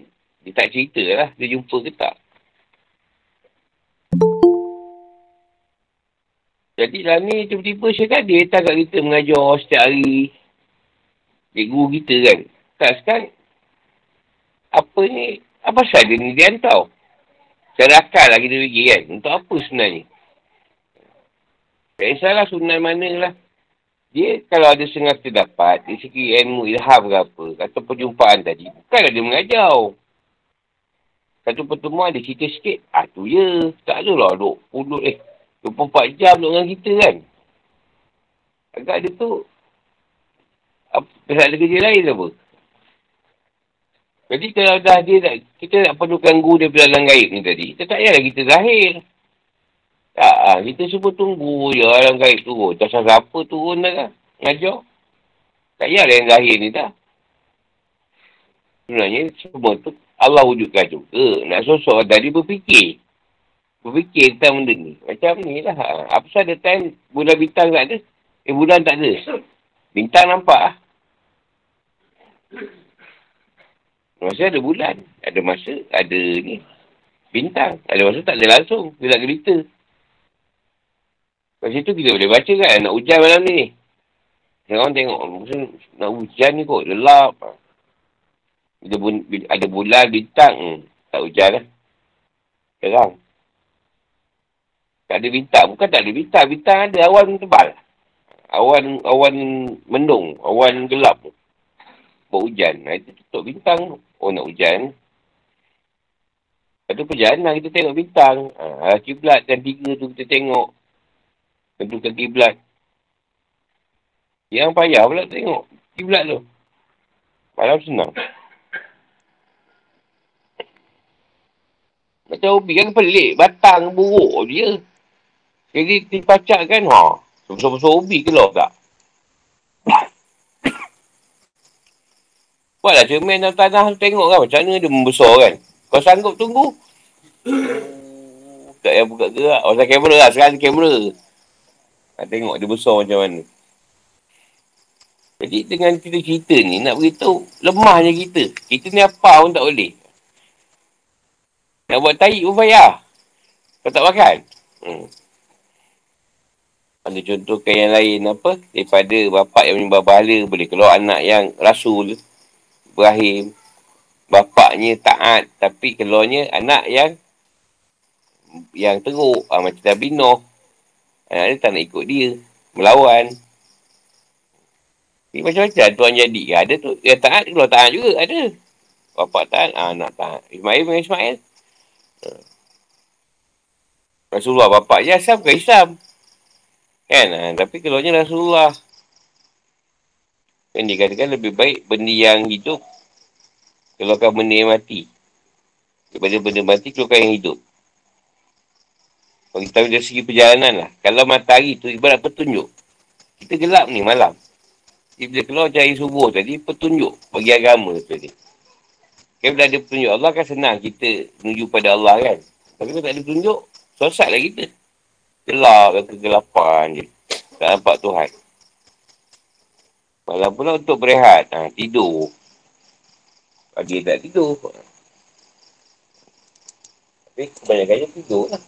Dia tak cerita lah. Dia jumpa ke tak. Jadi lah ni tiba-tiba Syekh Kadir datang kat kita mengajar setiap hari. Cikgu kita kan. Tak sekarang. Apa ni. Apa sahaja ni dia hantar. Cara akal lah kita fikir kan. Untuk apa sebenarnya. Tak kisahlah sunnah mana lah. Dia kalau ada sengaja terdapat. Dari segi ilmu ilham ke apa. Atau perjumpaan tadi. Bukanlah dia mengajar. Satu pertemuan dia cerita sikit. Ah tu je. Tak ada lah duk. Pudut eh. 24 jam dengan kita kan. Agak dia tu, apa, ada kerja lain apa. Jadi kalau dah dia tak, kita tak perlu ganggu dia dalam gaib ni tadi. Kita tak payahlah kita zahir. Tak, ah, kita semua tunggu je alam gaib turun. Tak salah siapa turun dah kan. Ngajar. Tak payahlah yang zahir ni dah. Sebenarnya semua tu Allah wujudkan juga. Nak sosok tadi berfikir berfikir tentang benda ni. Macam ni lah. Apa sebab ada time bulan bintang tak ada? Eh bulan tak ada. Bintang nampak lah. Masa ada bulan. Ada masa ada ni. Bintang. Ada masa tak ada langsung. Dia tak cerita. Kat situ kita boleh baca kan. Nak hujan malam ni. Orang tengok. Nak hujan ni kot. Lelap. Ada, bu- ada bulan, bintang. Tak hujan lah. Terang. Tak ada bintang. Bukan tak ada bintang. Bintang ada awan tebal. Awan awan mendung. Awan gelap. Buat hujan. Nah, itu tutup bintang. Oh, nak hujan. Lepas tu perjalanan kita tengok bintang. Ha, kiblat dan tiga tu kita tengok. Tentukan kiblat. Yang payah pula tengok kiblat tu. Malam senang. Macam ubi kan pelik. Batang buruk dia. Jadi dipacak kan, ha. Sebesar-besar ubi ke lah tak? Buatlah cermin dalam tanah tu tengok kan macam mana dia membesar kan. Kau sanggup tunggu? tak payah buka gerak. Oh, saya kamera lah. Sekarang kamera. Nak tengok dia besar macam mana. Jadi dengan kita cerita ni nak beritahu lemahnya kita. Kita ni apa pun tak boleh. Nak buat tahi pun payah. Kau tak makan? Hmm. Ada contohkan yang lain apa? Daripada bapak yang menyembah bahala boleh keluar anak yang rasul. Ibrahim. Bapaknya taat. Tapi keluarnya anak yang yang teruk. Ha, macam Nabi Noh. Anak dia tak nak ikut dia. Melawan. Ini macam-macam tuan jadi. Ada tu. Yang taat keluar taat juga. Ada. Bapak taat. Ha, anak taat. Ismail dengan Ismail. Ha. Rasulullah bapak je asal bukan Islam. Kan? Ha, tapi keluarnya Rasulullah. Kan dia katakan lebih baik benda yang hidup keluarkan benda yang mati. Daripada benda mati keluarkan yang hidup. Kalau kita dari segi perjalanan lah. Kalau matahari tu ibarat petunjuk. Kita gelap ni malam. Bila keluar cahaya subuh tadi, petunjuk bagi agama tadi. Kan bila ada petunjuk Allah kan senang kita menuju pada Allah kan. Tapi kalau tak ada petunjuk, sosat lah kita gelap dan kegelapan je. Tak nampak Tuhan. Malam pula untuk berehat. Ha, tidur. Pagi tak tidur. Tapi kebanyakannya tidur lah.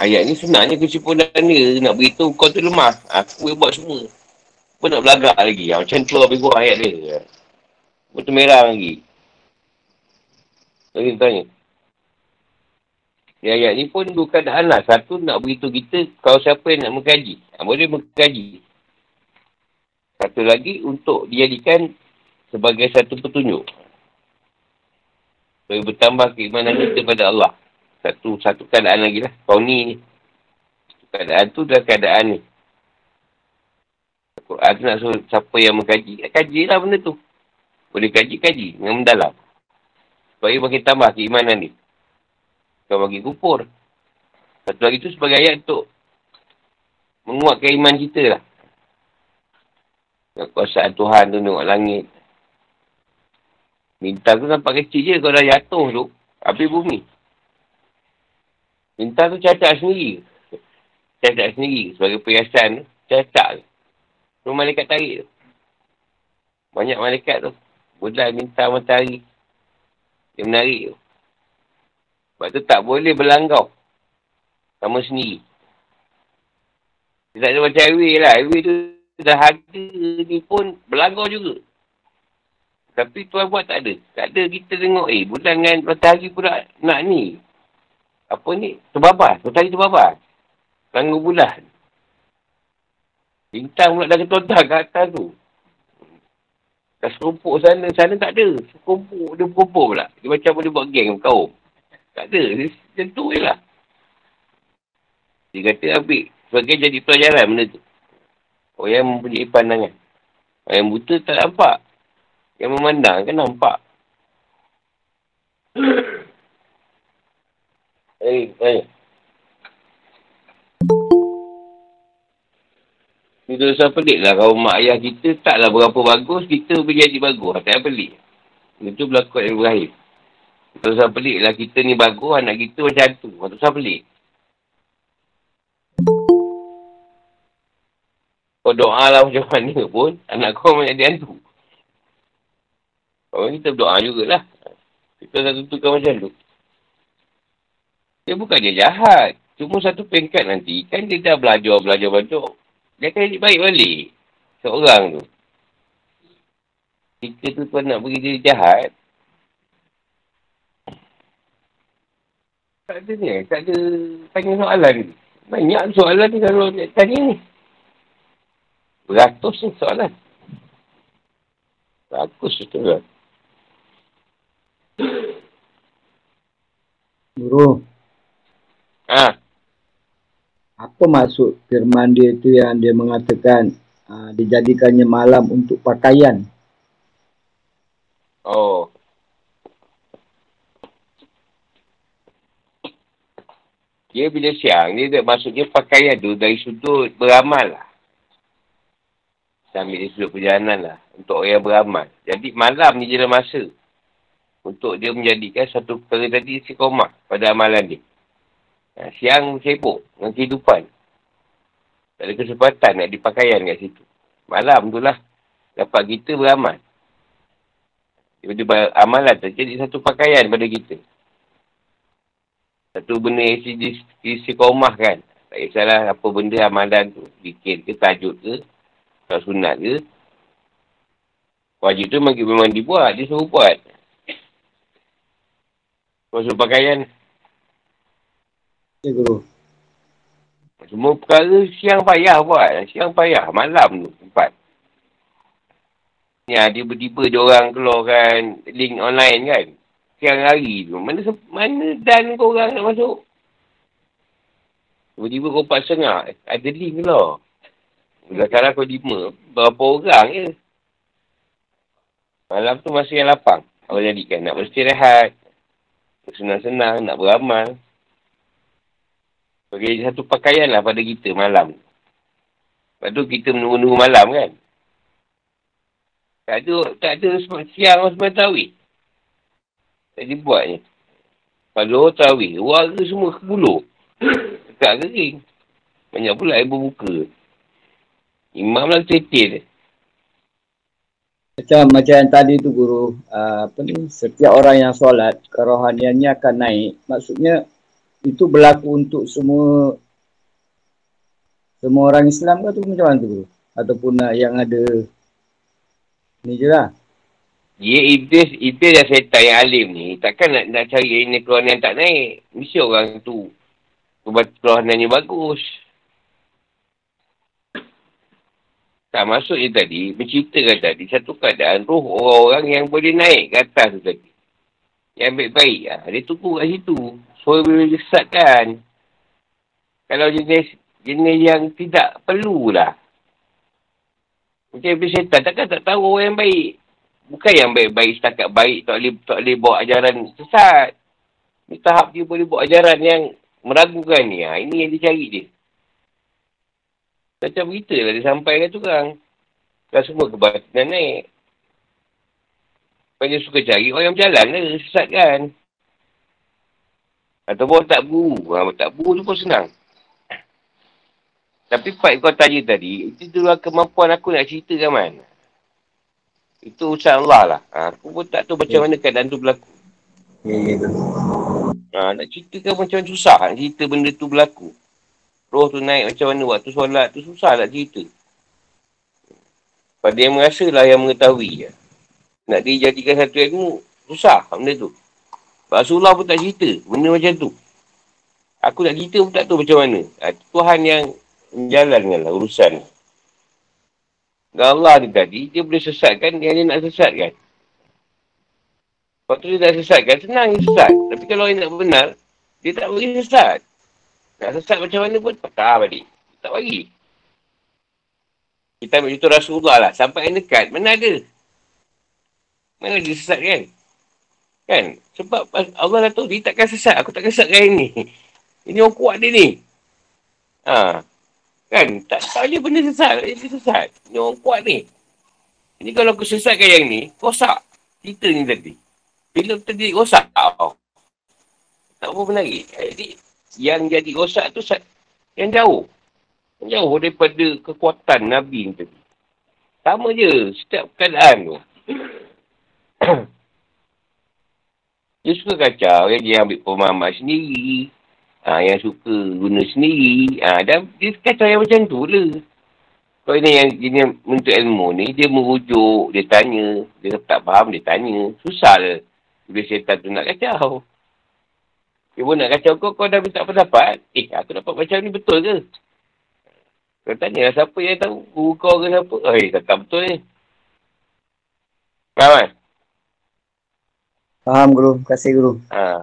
Ayat ni sebenarnya kesimpulan dia nak beritahu kau tu lemah. Aku yang buat semua. Apa nak belagak lagi? Ha, macam tu lebih kurang ayat dia. Betul merah lagi. Lagi tanya. Ya, ayat ni pun keadaan lah. Satu nak beritahu kita kalau siapa yang nak mengkaji. Ha, boleh mengkaji. Satu lagi untuk dijadikan sebagai satu petunjuk. Supaya bertambah keimanan kita pada Allah. Satu satu keadaan lagi lah. Kau ni ni. Keadaan tu dah keadaan ni. Quran tu nak suruh siapa yang mengkaji. Kaji lah benda tu. Boleh kaji-kaji dengan mendalam. Supaya makin tambah keimanan ni. Kau bagi kupur. Satu lagi tu sebagai ayat untuk menguatkan iman kita lah. Kekuasaan Tuhan tu tengok langit. Bintang tu nampak kecil je kalau dah jatuh tu. Api bumi. Bintang tu cacat sendiri. cacat sendiri sebagai perhiasan cacat tu. Tu malaikat tarik tu. Banyak malaikat tu. Bulan, minta matahari. Dia menarik tu. Sebab tu tak boleh berlanggau. Sama sendiri. Dia tak ada macam airway lah. Airway tu dah ada ni pun berlanggau juga. Tapi tuan buat tak ada. Tak ada kita tengok eh bulan dengan matahari pula nak ni. Apa ni? Terbabas. Matahari terbabas. Langgar bulan. Bintang pula dah ketontak kat atas tu. Dah serumpuk sana, sana tak ada. Sekumpuk, dia berkumpul pula. Dia macam boleh buat geng kaum. Tak ada. Macam tu je lah. Dia kata ambil. Sebagai jadi pelajaran benda tu. Orang yang mempunyai pandangan. Orang yang buta tak nampak. Yang memandang kan nampak. Eh, eh. Itu rasa pelik lah kalau mak ayah kita taklah berapa bagus, kita boleh jadi bagus. Tak payah pelik. Itu berlaku yang berakhir. Itu rasa pelik lah kita ni bagus, anak kita macam tu. Itu rasa pelik. Kau doa lah macam mana pun, anak kau macam dia tu. Orang kita berdoa jugalah. Kita tak tentukan macam tu. Dia bukan dia jahat. Cuma satu pengkat nanti, kan dia dah belajar, belajar, belajar. Dia akan jadi baik balik. Seorang tu. Kita tu tuan nak bagi dia jahat. Tak ada ni. Tak ada tanya soalan ni. Banyak soalan ni kalau dia tanya ni. Beratus ni soalan. Bagus tu kan. Guru. Ha apa maksud firman dia itu yang dia mengatakan uh, dijadikannya malam untuk pakaian? Oh. Dia bila siang, dia maksudnya pakaian tu dari sudut beramal lah. Sambil dari sudut perjalanan lah. Untuk orang yang beramal. Jadi malam ni je masa. Untuk dia menjadikan satu perkara tadi si pada amalan dia. Ha, siang sibuk dengan kehidupan. Tak ada kesempatan nak dipakaian kat situ. Malam tu lah. Dapat kita beramal. Tiba-tiba amalan terjadi satu pakaian pada kita. Satu benda isi, isi komah kan. Tak kisahlah apa benda amalan tu. Dikir ke, tajuk ke. Tak sunat ke. Wajib tu memang dibuat. Dia suruh buat. Masuk pakaian Ya, Guru. Semua perkara siang payah buat. Siang payah. Malam tu. Empat. Ya, tiba-tiba dia orang keluarkan link online kan. Siang hari tu. Mana mana dan kau orang nak masuk? Tiba-tiba kau empat setengah. Ada link lah. Sekarang kau lima. Berapa orang je? Malam tu masih yang lapang. Awak jadikan. Nak beristirahat. Senang-senang. Nak beramal. Bagi satu pakaian lah pada kita malam. Lepas tu kita menunggu-nunggu malam kan. Tak ada, tak ada siang atau semalam tawih. Tak dibuatnya. Pada orang tawih, warga semua kebuluk. Tak kering. Banyak pula ibu buka. Imam lah tetir. Macam macam yang tadi tu guru, uh, apa ni, setiap orang yang solat, kerohaniannya akan naik. Maksudnya, itu berlaku untuk semua semua orang Islam ke tu macam mana tu? Ataupun uh, yang ada ni je lah. Ya, Iblis, Iblis dan setan yang alim ni, takkan nak, nak cari ini keluar yang tak naik. Mesti orang tu keluarannya bagus. Tak masuk je tadi, menceritakan tadi satu keadaan roh orang-orang yang boleh naik ke atas tu tadi. Yang baik-baik, ha, dia tunggu kat situ. Suara boleh disesatkan. Kalau jenis jenis yang tidak perlulah. Macam Ibn Syaitan, takkan tak tahu orang yang baik. Bukan yang baik-baik setakat baik, tak boleh, tak boleh bawa ajaran sesat. Ini tahap dia boleh bawa ajaran yang meragukan ni. Ha, ini yang dia cari dia. Macam berita lah dia sampaikan tu kan. Kan semua kebatinan naik. Dia suka cari orang yang berjalan lah, sesat kan. Ataupun tak buru. Ha, tak buru tu pun senang. Tapi part kau tanya tadi, itu dulu kemampuan aku nak ceritakan mana. Itu usaha Allah lah. Ha, aku pun tak tahu macam mana keadaan tu berlaku. Ya, ya. Ha, nak ceritakan macam susah nak cerita benda tu berlaku. Roh tu naik macam mana waktu solat tu susah nak cerita. Pada yang merasa lah yang mengetahui. Ya. Nak dijadikan satu ilmu, susah benda tu. Rasulullah pun tak cerita benda macam tu. Aku nak cerita pun tak tahu macam mana. Ha, Tuhan yang menjalankan lah urusan. Dan Allah ni tadi, dia boleh sesatkan yang dia nak sesatkan. Waktu dia nak sesatkan, senang dia sesat. Tapi kalau dia nak benar, dia tak boleh sesat. Nak sesat macam mana pun, tak balik. Tak bagi. Kita ambil contoh Rasulullah lah. Sampai yang dekat, mana ada? Mana dia sesat kan? Kan? Sebab Allah dah tahu, dia takkan sesat. Aku takkan sesatkan ini. Ini orang kuat dia ni. Ha. Kan? Tak tahu je benda sesat. Dia sesat. Ini orang kuat ni. Ini kalau aku sesatkan yang ni, rosak. Cerita ni tadi. Bila tadi rosak. Oh. Tak apa lagi. Jadi, yang jadi rosak tu yang jauh. Yang jauh daripada kekuatan Nabi ni tadi. Sama je. Setiap keadaan tu. dia suka kacau. Dia ambil pemahaman sendiri. Ha, yang suka guna sendiri. Ha, dan dia kata yang macam tu lah. Kalau ini yang ini menuntut ilmu ni, dia merujuk, dia tanya. Dia tak faham, dia tanya. Susah lah. Bila syaitan tu nak kacau. Dia pun nak kacau kau, kau dah minta pendapat. Eh, aku dapat macam ni betul ke? Kau tanya lah siapa yang tahu. Guru kau ke siapa? Eh, tak, tak betul ni. Faham kan? Faham guru. Terima kasih guru. Ha.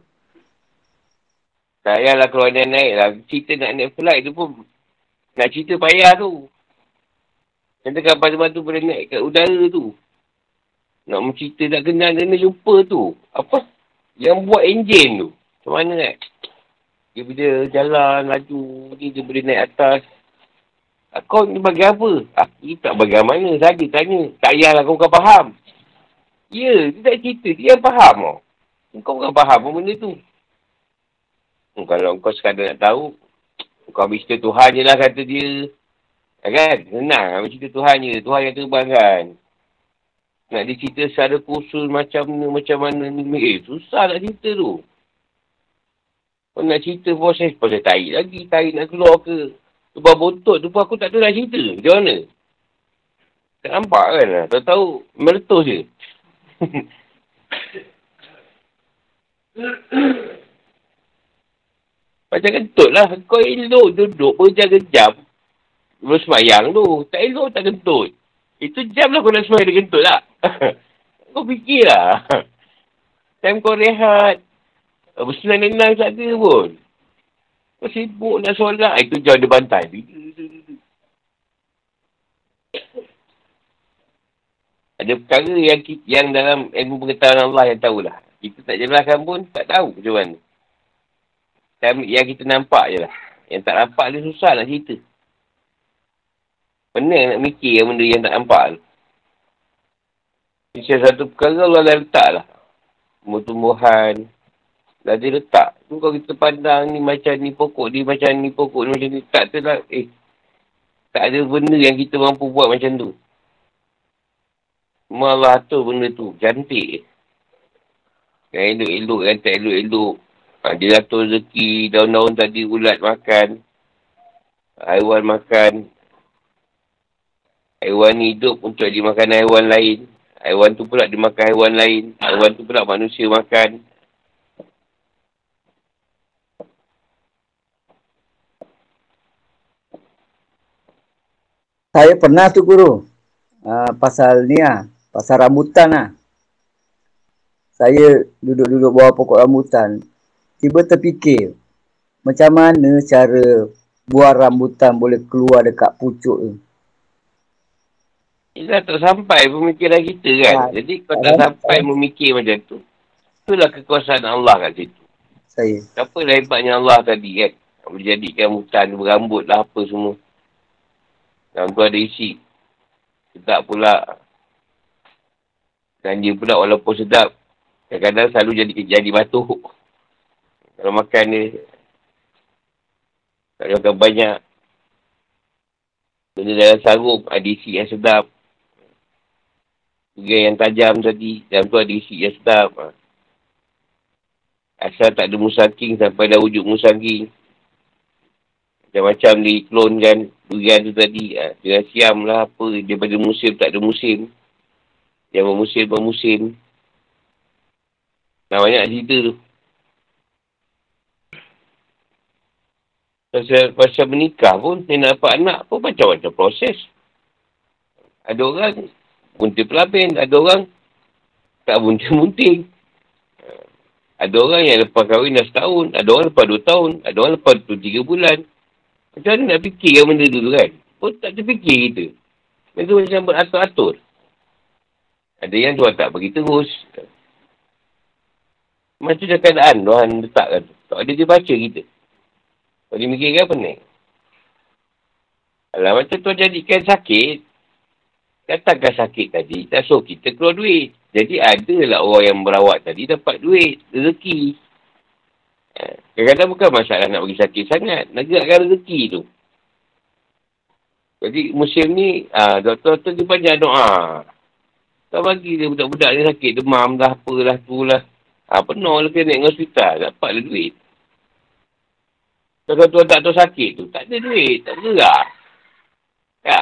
Tak payahlah keluar dia naik lah. Cerita nak naik flight tu pun nak cerita payah tu. Nanti kapal terbang tu boleh naik kat udara tu. Nak mencerita nak kenal kena jumpa tu. Apa? Yang buat enjin tu. Macam mana kan? Dia bila jalan laju ni dia boleh naik atas. Kau ni bagi apa? Aku tak bagi mana. Saja tanya. Tak payahlah kau bukan faham. Ya, dia tak cerita. Dia yang faham. Kau bukan faham pun benda tu. Hmm, kalau kau sekadar nak tahu, kau ambil cerita Tuhan je lah kata dia. Ya kan? Senang ambil cerita Tuhan je. Tuhan yang terbangkan. Nak dia cerita secara khusus macam mana, macam mana ni. Eh, susah nak cerita tu. Kau nak cerita proses, proses tarik lagi. Tarik nak keluar ke. Lepas bontot tu pun aku tak tahu nak cerita. Macam mana? Tak nampak kan? Tak tahu meletus je. Macam kentut lah. Kau elok duduk berjam-jam. Belum semayang tu. Tak elok tak kentut. Itu jam lah kau nak semayang dia kentut lah. kau fikir lah. Time kau rehat. Bersenang-senang tak ada pun. Kau sibuk nak solat. Itu jauh dia bantai. Ada perkara yang yang dalam ilmu pengetahuan Allah yang tahulah. Kita tak jelaskan pun tak tahu macam mana. Yang kita nampak je lah. Yang tak nampak dia susah nak cerita. Pening nak mikir yang benda yang tak nampak tu. Ini satu perkara Allah dah letak lah. Tumbuh-tumbuhan. Dah dia letak. Tu kalau kita pandang ni macam ni pokok ni macam ni pokok ni macam ni. Tak tu lah. Eh. Tak ada benda yang kita mampu buat macam tu. Semua Allah atur benda tu. Cantik. Yang elok-elok, yang tak elok-elok. Ha, dia atur rezeki, daun-daun tadi ulat makan. Haiwan makan. Haiwan hidup untuk dimakan haiwan lain. Haiwan tu pula dimakan haiwan lain. Haiwan tu pula manusia makan. Saya pernah tu guru. Uh, pasal ni lah. Pasal rambutan lah. Saya duduk-duduk bawah pokok rambutan tiba terfikir macam mana cara buah rambutan boleh keluar dekat pucuk tu. Ia tak sampai pemikiran kita kan. Ha, Jadi kau tak sampai ha. memikir macam tu. Itulah kekuasaan Allah kat situ. Saya. Apa lah hebatnya Allah tadi kan. Boleh jadikan hutan berambut lah apa semua. Dalam tu ada isi. Sedap pula. Dan dia pula walaupun sedap. Kadang-kadang selalu jadi jadi batuk. Kalau makan ni, tak makan banyak. Benda dalam sarung ada isi yang sedap. Pergi yang tajam tadi. Dalam tu ada isi yang sedap. Asal tak ada musaking sampai dah wujud musaking. Macam-macam diklonkan durian tu tadi. Ha. Dengan siam lah apa. Daripada musim tak ada musim. Yang bermusim-bermusim. Nah banyak cerita tu. Pasal, pasal menikah pun, dia nak dapat anak pun macam-macam proses. Ada orang buntir pelapin, ada orang tak buntir-bunting. Ada orang yang lepas kahwin dah setahun, ada orang lepas dua tahun, ada orang lepas tu tiga bulan. Macam mana nak fikir benda dulu kan? Pun tak terfikir kita. Mereka macam beratur-atur. Ada yang tuan tak bagi terus. Macam dah keadaan Tuhan letakkan tu. Tak ada dia baca kita. Kalau dia mikirkan pening. Alah macam tu jadikan sakit. Katakan sakit tadi. Tak suruh kita keluar duit. Jadi adalah orang yang merawat tadi dapat duit. Rezeki. Ha, kadang-kadang bukan masalah nak bagi sakit sangat. Nak gerakkan rezeki tu. Jadi musim ni, ah, doktor-doktor dia banyak doa. Tak bagi dia budak-budak ni sakit. Demam dah, apalah, tu lah. Ha, penuh lah kena dengan hospital. Dapatlah duit. Kalau tuan tak tahu sakit tu, tak ada duit, tak gerak. Ya.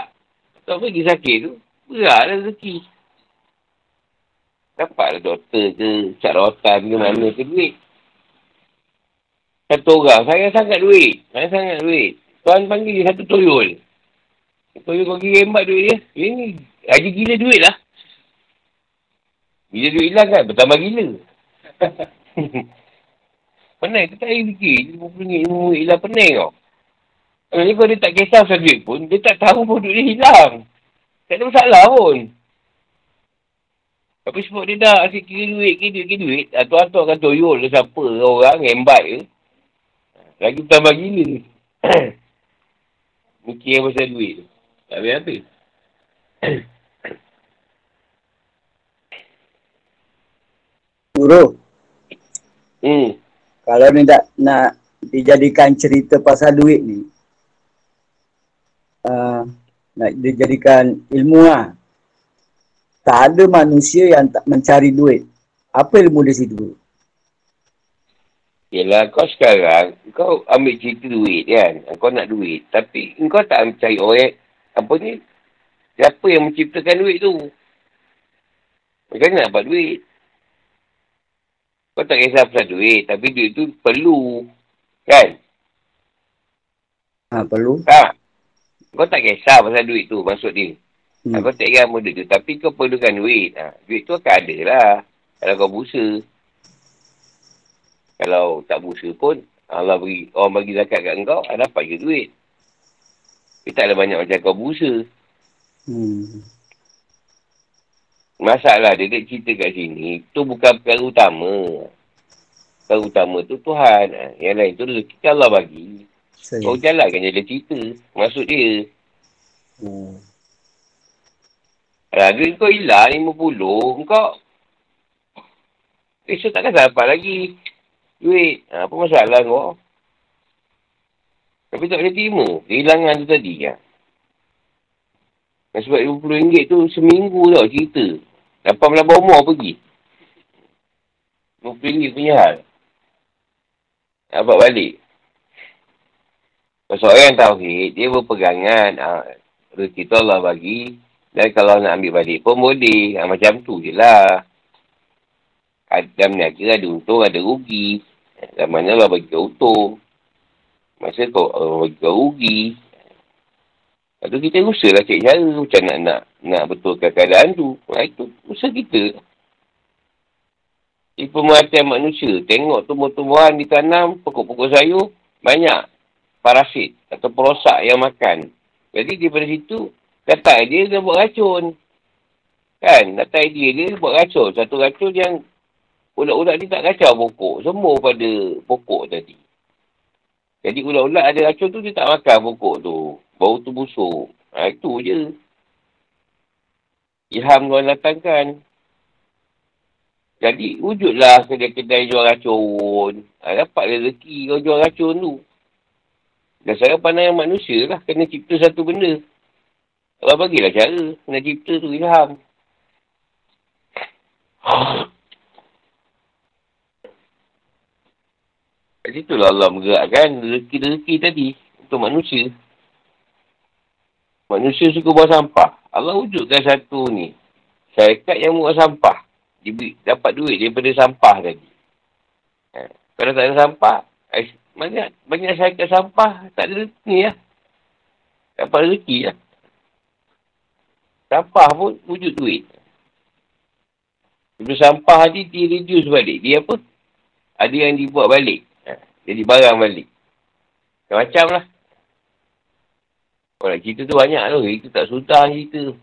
Tak pergi sakit tu, geraklah rezeki. Dapatlah doktor ke, carotan ke mana ke duit. Satu orang, saya sangat duit. Saya sangat duit. Tuan panggil satu toyol. Toyol kau kira duit dia. Ini, haji gila duit lah. Bila duit hilang kan, bertambah gila. Pening, kita tak payah fikir. RM50, RM50 hilang pening kau. Jadi kalau dia tak kisah pasal duit pun, dia tak tahu pun duit dia hilang. Tak ada masalah pun. Tapi sebab dia dah asyik kira duit, kira duit, kira duit. Atau-atau akan toyol ke siapa orang, hebat ke. Lagi tambah gila. Mikir pasal duit tu. Tak habis-habis. Guru. Hmm. Kalau ni tak nak dijadikan cerita pasal duit ni, uh, nak dijadikan ilmu lah. Tak ada manusia yang tak mencari duit. Apa ilmu di situ? Yelah, kau sekarang, kau ambil cerita duit kan. Kau nak duit. Tapi kau tak mencari orang, apa ni, siapa yang menciptakan duit tu. Macam mana nak dapat duit? Kau tak kisah pasal duit, tapi duit tu perlu. Kan? Ha, perlu. Ha. Kau tak kisah pasal duit tu, maksud dia. Hmm. Kau tak kisah duit tu, tapi kau perlukan duit. Ha. Duit tu akan ada lah. Kalau kau busa. Kalau tak busa pun, Allah bagi, orang bagi zakat kat kau, dapat je duit. Tapi tak ada banyak macam kau busa. Hmm. Masalah dia, dia cerita kat sini, tu bukan perkara utama. Perkara utama tu Tuhan. Yang lain tu rezeki Allah bagi. Saya. Kau jalankan je dia cerita. Maksud dia. Hmm. Harga kau hilang 50, kau Esok takkan dapat lagi duit. Ha, apa masalah kau? Tapi tak boleh terima. Kehilangan tu tadi kan. Dan sebab RM50 tu seminggu tau cerita. Dapat melabur umur pergi. RM50 punya hal. Dapat balik. Kalau seorang tauhid, dia berpegangan. Ha, rezeki tu Allah bagi. Dan kalau nak ambil balik pun boleh. Ha, macam tu je lah. Dalam niaga ada untung, ada rugi. Dan mana Allah bagi kau untung. Masa kau Allah bagi kau rugi. Tu kita usahalah cari cara macam nak, nak, nak betulkan keadaan tu. Ha, itu usaha kita. Di pemerhatian manusia, tengok tumbuh-tumbuhan ditanam, pokok-pokok sayur, banyak parasit atau perosak yang makan. Jadi daripada situ, kata dia dia buat racun. Kan? Kata idea dia buat racun. Satu racun yang ulat-ulat ni tak kacau pokok. Semua pada pokok tadi. Jadi ulat-ulat ada racun tu, dia tak makan pokok tu. Bau tu busuk. Ha, itu je. Ilham Tuhan datangkan. Jadi, wujudlah kedai-kedai jual racun. Ha, dapat rezeki kau jual racun tu. Dan saya pandangan manusia lah kena cipta satu benda. Allah bagilah cara. Kena cipta tu ilham. Kat situ lah Allah menggerakkan rezeki-rezeki tadi untuk manusia. Manusia suka buang sampah. Allah wujudkan satu ni. Syarikat yang buang sampah. Diberi, dapat duit daripada sampah tadi. Ha. Kalau tak ada sampah, banyak, banyak syarikat sampah tak ada ni lah. Dapat rezeki lah. Sampah pun wujud duit. Bila sampah tadi, dia reduce balik. Dia apa? Ada yang dibuat balik. Jadi barang balik. Macam-macam lah. Kalau cerita tu banyak tu. Itu tak sudah cerita.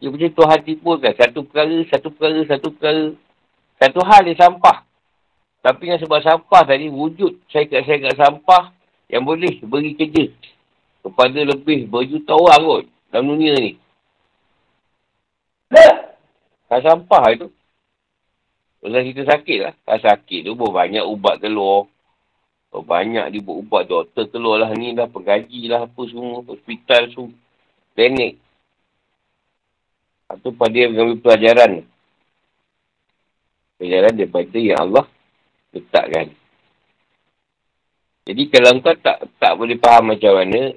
Dia punya tu hati pun kan. Satu perkara, satu perkara, satu perkara. Satu hal dia sampah. Tapi yang sebab sampah tadi wujud syarikat-syarikat sampah yang boleh beri kerja kepada lebih berjuta orang kot dalam dunia ni. Kan sampah itu. Pasal kita sakit lah. Kan sakit tu pun banyak ubat keluar. Oh, banyak dia buat ubat doktor keluar lah ni dah penggaji lah apa semua. Hospital tu. Klinik. Atau pada dia mengambil pelajaran. Pelajaran daripada yang Allah letakkan. Jadi kalau kau tak tak boleh faham macam mana,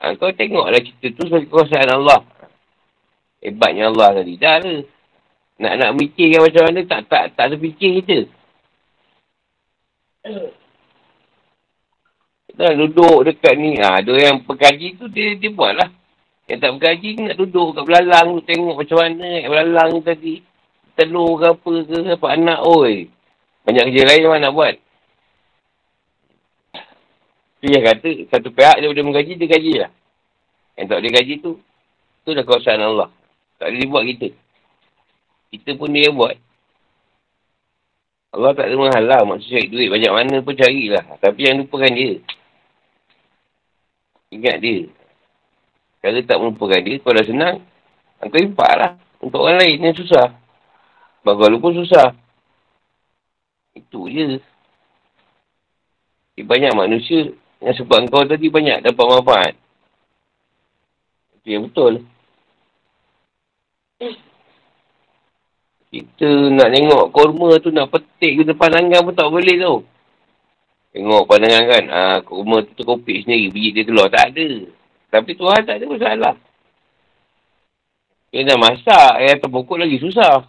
ha, kau tengoklah cerita tu sebagai kekuasaan Allah. Hebatnya Allah tadi. Dah lah. Nak nak mikirkan macam mana, tak tak tak ada fikir kita. Dah duduk dekat ni. Ha, ada yang pekaji tu dia, dia buat lah. Yang tak pekaji nak duduk kat belalang tu tengok macam mana kat belalang tadi. Telur ke apa ke apa anak oi. Banyak kerja lain mana nak buat. Tu yang kata satu pihak dia boleh menggaji dia gaji lah. Yang tak boleh gaji tu tu dah kawasan Allah. Tak boleh buat kita. Kita pun dia buat. Allah tak ada menghalau maksud cari duit. Banyak mana pun carilah. Tapi yang lupakan dia. Ingat dia. Kalau tak melupakan dia, kau dah senang. Kau impak lah. Untuk orang lain yang susah. Bagi lu pun susah. Itu je. Di banyak manusia yang sebab kau tadi banyak dapat manfaat. Itu yang betul. Kita nak tengok korma tu nak petik ke depan langgan pun tak boleh tau. Tengok pandangan kan. Ah, rumah tu terkopik sendiri. Biji dia keluar. Tak ada. Tapi Tuhan tak ada masalah. Dia dah masak. Yang terpokok lagi susah.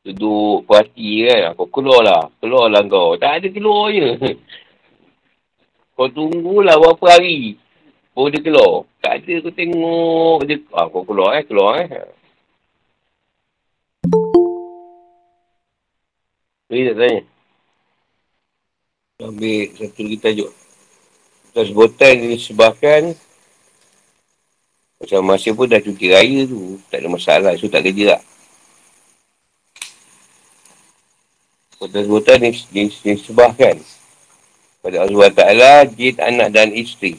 Duduk parti kan. Kau keluar lah. Kau. Tak ada keluar je. Kau tunggulah berapa hari. Baru dia keluar. Tak ada kau tengok. Dia, ah, kau keluar eh. Keluar eh. Jadi tak tanya. Ambil satu lagi tajuk. Atas sebutan yang disebabkan macam masa pun dah cuti raya tu. Tak ada masalah. So tak kerja lah. Atas sebutan yang disebabkan pada Allah Ta'ala, jid, anak dan isteri.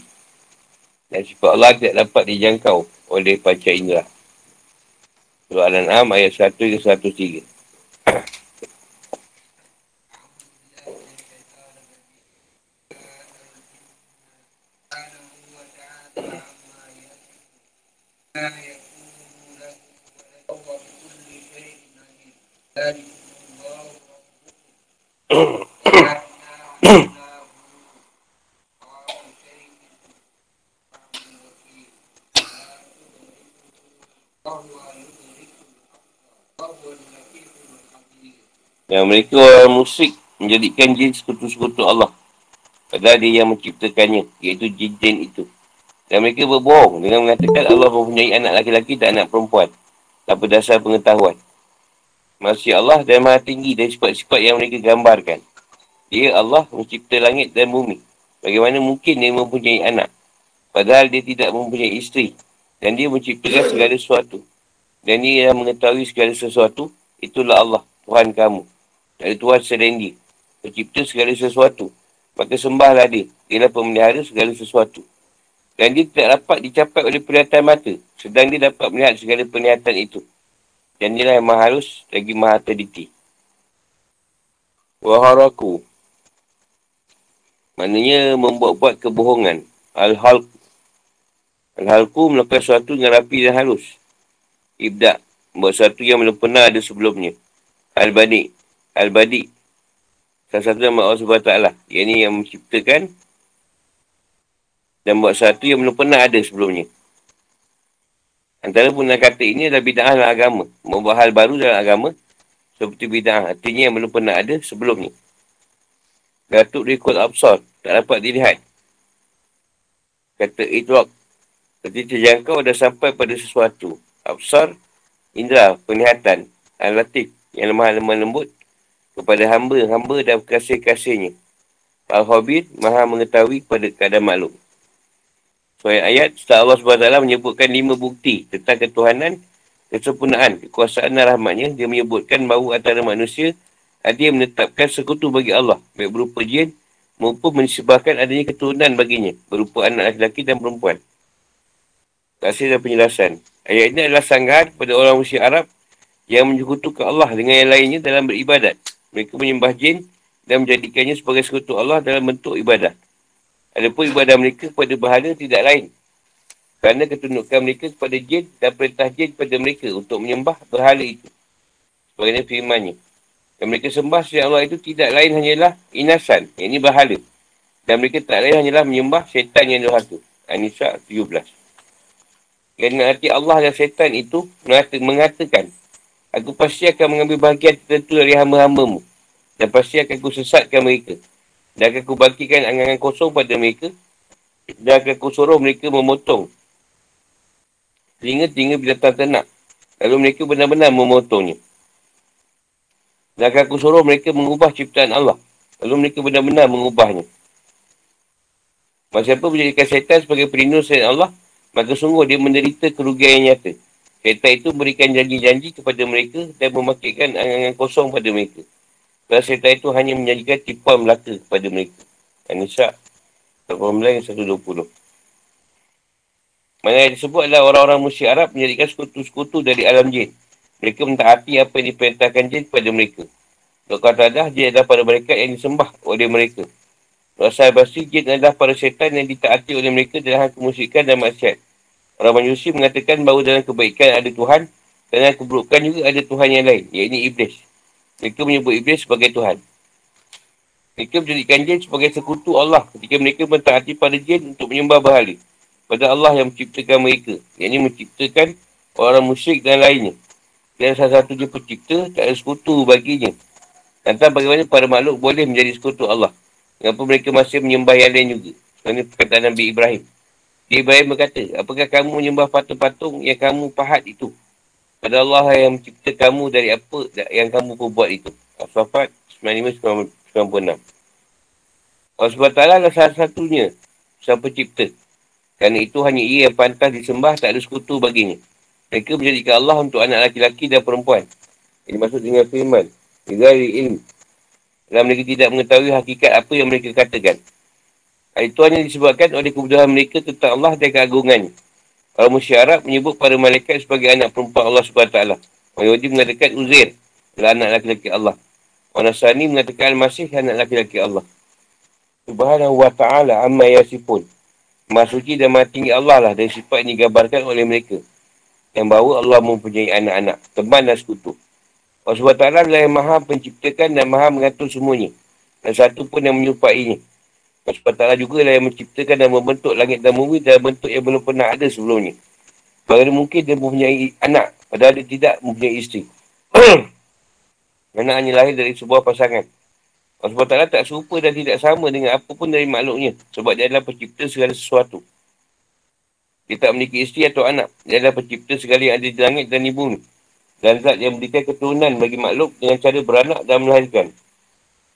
Dan sifat Allah tidak dapat dijangkau oleh panca indera. Surah Al-An'am ayat 1 ke 103. Yang mereka orang musyrik menjadikan jin sekutu-sekutu Allah. Padahal dia yang menciptakannya, iaitu jin-jin itu. Dan mereka berbohong dengan mengatakan Allah mempunyai anak laki-laki dan anak perempuan. Tanpa dasar pengetahuan. Masih Allah dan maha tinggi dari sifat-sifat yang mereka gambarkan. Dia Allah mencipta langit dan bumi. Bagaimana mungkin dia mempunyai anak? Padahal dia tidak mempunyai isteri. Dan dia menciptakan segala sesuatu. Dan dia yang mengetahui segala sesuatu. Itulah Allah, Tuhan kamu. Dari Tuhan selain dia. Mencipta segala sesuatu. Maka sembahlah dia. Dia pemelihara segala sesuatu. Dan dia tidak dapat dicapai oleh penglihatan mata. Sedang dia dapat melihat segala penglihatan itu. Dan dia lah yang maha halus lagi maha teliti. Waharaku. Maknanya membuat-buat kebohongan. Al-Halq. Al-Halku melakukan sesuatu dengan rapi dan halus. Ibda' buat sesuatu yang belum pernah ada sebelumnya. Al-Badi. Al-Badi. Salah satu nama Allah SWT. Yang ini yang menciptakan dan buat sesuatu yang belum pernah ada sebelumnya. Antara penggunaan kata ini adalah bid'ah dalam agama. Membuat hal baru dalam agama. Seperti bid'ah. Artinya yang belum pernah ada sebelumnya. Datuk Rikul Absar. Tak dapat dilihat. Kata Idwak. Ketika terjangkau dah sampai pada sesuatu. Absar. Indra. Penglihatan. Al-Latif. Yang lemah-lemah lembut. Kepada hamba. Hamba dan kasih-kasihnya. Al-Habib. Maha mengetahui pada keadaan makhluk. So ayat setelah Allah SWT menyebutkan lima bukti tentang ketuhanan, kesempurnaan, kekuasaan dan rahmatnya. Dia menyebutkan bahawa antara manusia yang menetapkan sekutu bagi Allah. Baik berupa jin maupun menisbahkan adanya keturunan baginya. Berupa anak lelaki dan perempuan. Kasih dan penjelasan. Ayat ini adalah sanggahan kepada orang musyrik Arab yang menyekutukan Allah dengan yang lainnya dalam beribadat. Mereka menyembah jin dan menjadikannya sebagai sekutu Allah dalam bentuk ibadah. Adapun ibadah mereka kepada berhala tidak lain. Kerana ketundukan mereka kepada jin dan perintah jin kepada mereka untuk menyembah berhala itu. Sebagainya firmannya. Dan mereka sembah selain Allah itu tidak lain hanyalah inasan. Yang ini berhala. Dan mereka tak lain hanyalah menyembah syaitan yang durhaka. Anisa 17. Kerana hati Allah dan syaitan itu mengatakan, Aku pasti akan mengambil bahagian tertentu dari hamba-hambamu. Dan pasti akan kusesatkan mereka. Dan akan kubangkitkan angan-angan kosong pada mereka. Dan akan kusuruh mereka memotong. Telinga-telinga binatang ternak. Lalu mereka benar-benar memotongnya. Dan akan kusuruh mereka mengubah ciptaan Allah. Lalu mereka benar-benar mengubahnya. Masa apa menjadikan syaitan sebagai pelindung selain Allah, maka sungguh dia menderita kerugian yang nyata. Syaitan itu memberikan janji-janji kepada mereka dan memakaikan angan-angan kosong pada mereka. Dan syaitan itu hanya menjadikan tipuan belaka kepada mereka. An-Nisa 19 120. Mana yang disebut adalah orang-orang musyrik Arab menjadikan sekutu-sekutu dari alam jin. Mereka mentaati apa yang diperintahkan jin kepada mereka. Kalau kata dah, jin adalah para mereka yang disembah oleh mereka. Rasa basi jin adalah para syaitan yang ditaati oleh mereka dalam kemusyrikan dan maksiat. Orang manusia mengatakan bahawa dalam kebaikan ada Tuhan dan dalam keburukan juga ada Tuhan yang lain, iaitu Iblis. Mereka menyebut Iblis sebagai Tuhan. Mereka menjadikan jin sebagai sekutu Allah ketika mereka mentaati pada jin untuk menyembah berhala. Pada Allah yang menciptakan mereka. Yang ini menciptakan orang musyrik dan lainnya. Dan salah satu dia pencipta, tak ada sekutu baginya. Tentang bagaimana para makhluk boleh menjadi sekutu Allah. Kenapa mereka masih menyembah yang lain juga. Sebenarnya perkataan Nabi Ibrahim. Ibrahim berkata, apakah kamu menyembah patung-patung yang kamu pahat itu? Pada Allah yang mencipta kamu dari apa yang kamu perbuat itu. Al-Safat 95-96. Allah SWT adalah salah satunya sang pencipta. Kerana itu hanya ia yang pantas disembah tak ada sekutu baginya. Mereka menjadikan Allah untuk anak laki-laki dan perempuan. Ini maksud dengan firman. Negari ilmu. Dan mereka tidak mengetahui hakikat apa yang mereka katakan. Itu hanya disebabkan oleh kebutuhan mereka tentang Allah dan keagungannya. Orang musyrik Arab menyebut para malaikat sebagai anak perempuan Allah SWT. Orang Yahudi mengatakan Uzair adalah anak laki-laki Allah. Orang Nasrani mengatakan Al-Masih anak laki-laki Allah. Subhanahu wa ta'ala amma yasifun. Masuki dan mati Allah lah dari sifat ini digambarkan oleh mereka. Yang bahawa Allah mempunyai anak-anak, teman dan sekutu. Allah SWT adalah yang maha penciptakan dan maha mengatur semuanya. Dan satu pun yang menyupainya. Allah SWT juga lah yang menciptakan dan membentuk langit dan bumi dalam bentuk yang belum pernah ada sebelumnya. Bagaimana mungkin dia mempunyai anak, padahal dia tidak mempunyai isteri. anak hanya lahir dari sebuah pasangan. Allah SWT tak serupa dan tidak sama dengan apa pun dari makhluknya. Sebab dia adalah pencipta segala sesuatu. Dia tak memiliki isteri atau anak. Dia adalah pencipta segala yang ada di langit dan di bumi. Dan zat yang memberikan keturunan bagi makhluk dengan cara beranak dan melahirkan.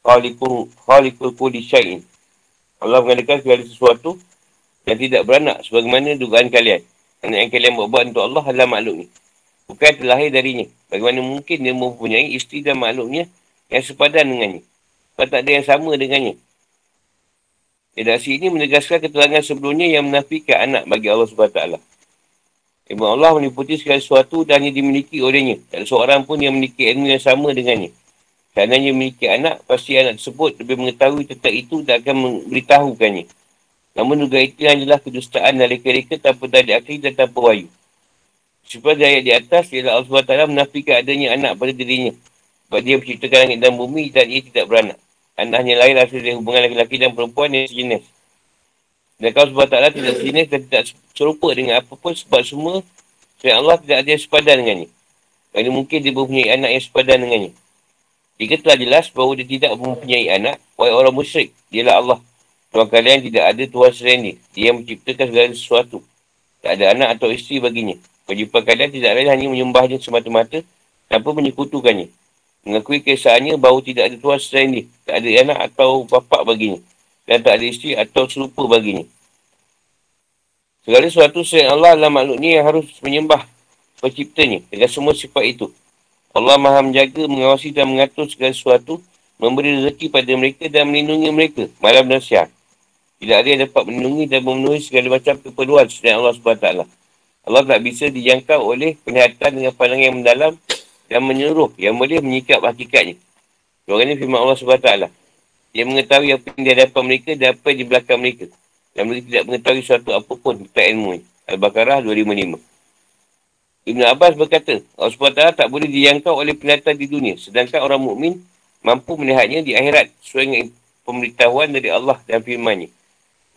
Khalikul, khalikul kuli syai'in. Allah mengadakan segala sesuatu yang tidak beranak sebagaimana dugaan kalian. Anak yang kalian buat-buat untuk Allah adalah makhluk ni. Bukan terlahir darinya. Bagaimana mungkin dia mempunyai isteri dan makhluknya yang sepadan dengannya. Kalau tak ada yang sama dengannya. Redaksi ini menegaskan keterangan sebelumnya yang menafikan anak bagi Allah SWT. Ibu Allah meniputi segala sesuatu dan hanya dimiliki olehnya. Tak ada seorang pun yang memiliki ilmu yang sama dengannya. Seandainya memiliki anak, pasti anak tersebut lebih mengetahui tentang itu dan akan memberitahukannya. Namun juga itu adalah kedustaan dari mereka tanpa dari akhir dan tanpa wahyu. Seperti ayat di atas, ialah Allah SWT menafikan adanya anak pada dirinya. Sebab dia menciptakan langit dan bumi dan ia tidak beranak. Anaknya lain hasil dari hubungan lelaki dan perempuan yang sejenis. Dan kalau SWT tidak sejenis dan tidak serupa dengan apa pun sebab semua Selain Allah tidak ada yang sepadan dengannya. Kerana mungkin dia mempunyai anak yang sepadan dengannya. Jika telah jelas bahawa dia tidak mempunyai anak, wahai orang musyrik, dialah Allah. Tuhan kalian tidak ada Tuhan selain dia. Dia yang menciptakan segala sesuatu. Tak ada anak atau isteri baginya. Kewajipan kalian tidak lain hanya menyembahnya semata-mata tanpa menyekutukannya. Mengakui kesaannya bahawa tidak ada Tuhan selain dia. Tak ada anak atau bapa baginya. Dan tak ada isteri atau serupa baginya. Segala sesuatu selain Allah adalah makhluknya yang harus menyembah penciptanya dengan semua sifat itu. Allah maha menjaga, mengawasi dan mengatur segala sesuatu, memberi rezeki pada mereka dan melindungi mereka malam dan siang. Tidak ada yang dapat melindungi dan memenuhi segala macam keperluan selain Allah SWT. Allah tak bisa dijangkau oleh penglihatan dengan pandangan yang mendalam dan menyeluruh yang boleh menyikap hakikatnya. Orang ini firman Allah SWT. Dia mengetahui apa yang di hadapan mereka dan apa yang di belakang mereka. Dan mereka tidak mengetahui sesuatu apapun tentang ilmu ini. Al-Baqarah 255. Ibn Abbas berkata, Allah SWT tak boleh dijangkau oleh penglihatan di dunia. Sedangkan orang mukmin mampu melihatnya di akhirat sesuai dengan pemberitahuan dari Allah dan firmannya.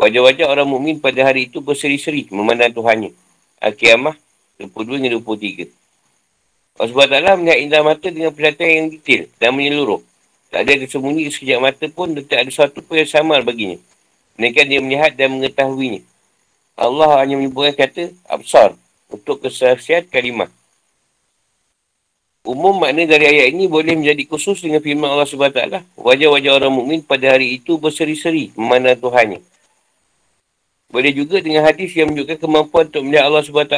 Wajah-wajah orang mukmin pada hari itu berseri-seri memandang Tuhannya. Al-Qiyamah 22 hingga 23. Allah SWT melihat indah mata dengan perhatian yang detail dan menyeluruh. Tak ada tersembunyi sekejap mata pun dan tak ada sesuatu pun yang samar baginya. Mereka dia melihat dan mengetahuinya. Allah hanya menyebutkan kata absar untuk kesaksian kalimah. Umum makna dari ayat ini boleh menjadi khusus dengan firman Allah SWT. Wajah-wajah orang mukmin pada hari itu berseri-seri memandang Tuhannya. Boleh juga dengan hadis yang menunjukkan kemampuan untuk melihat Allah SWT.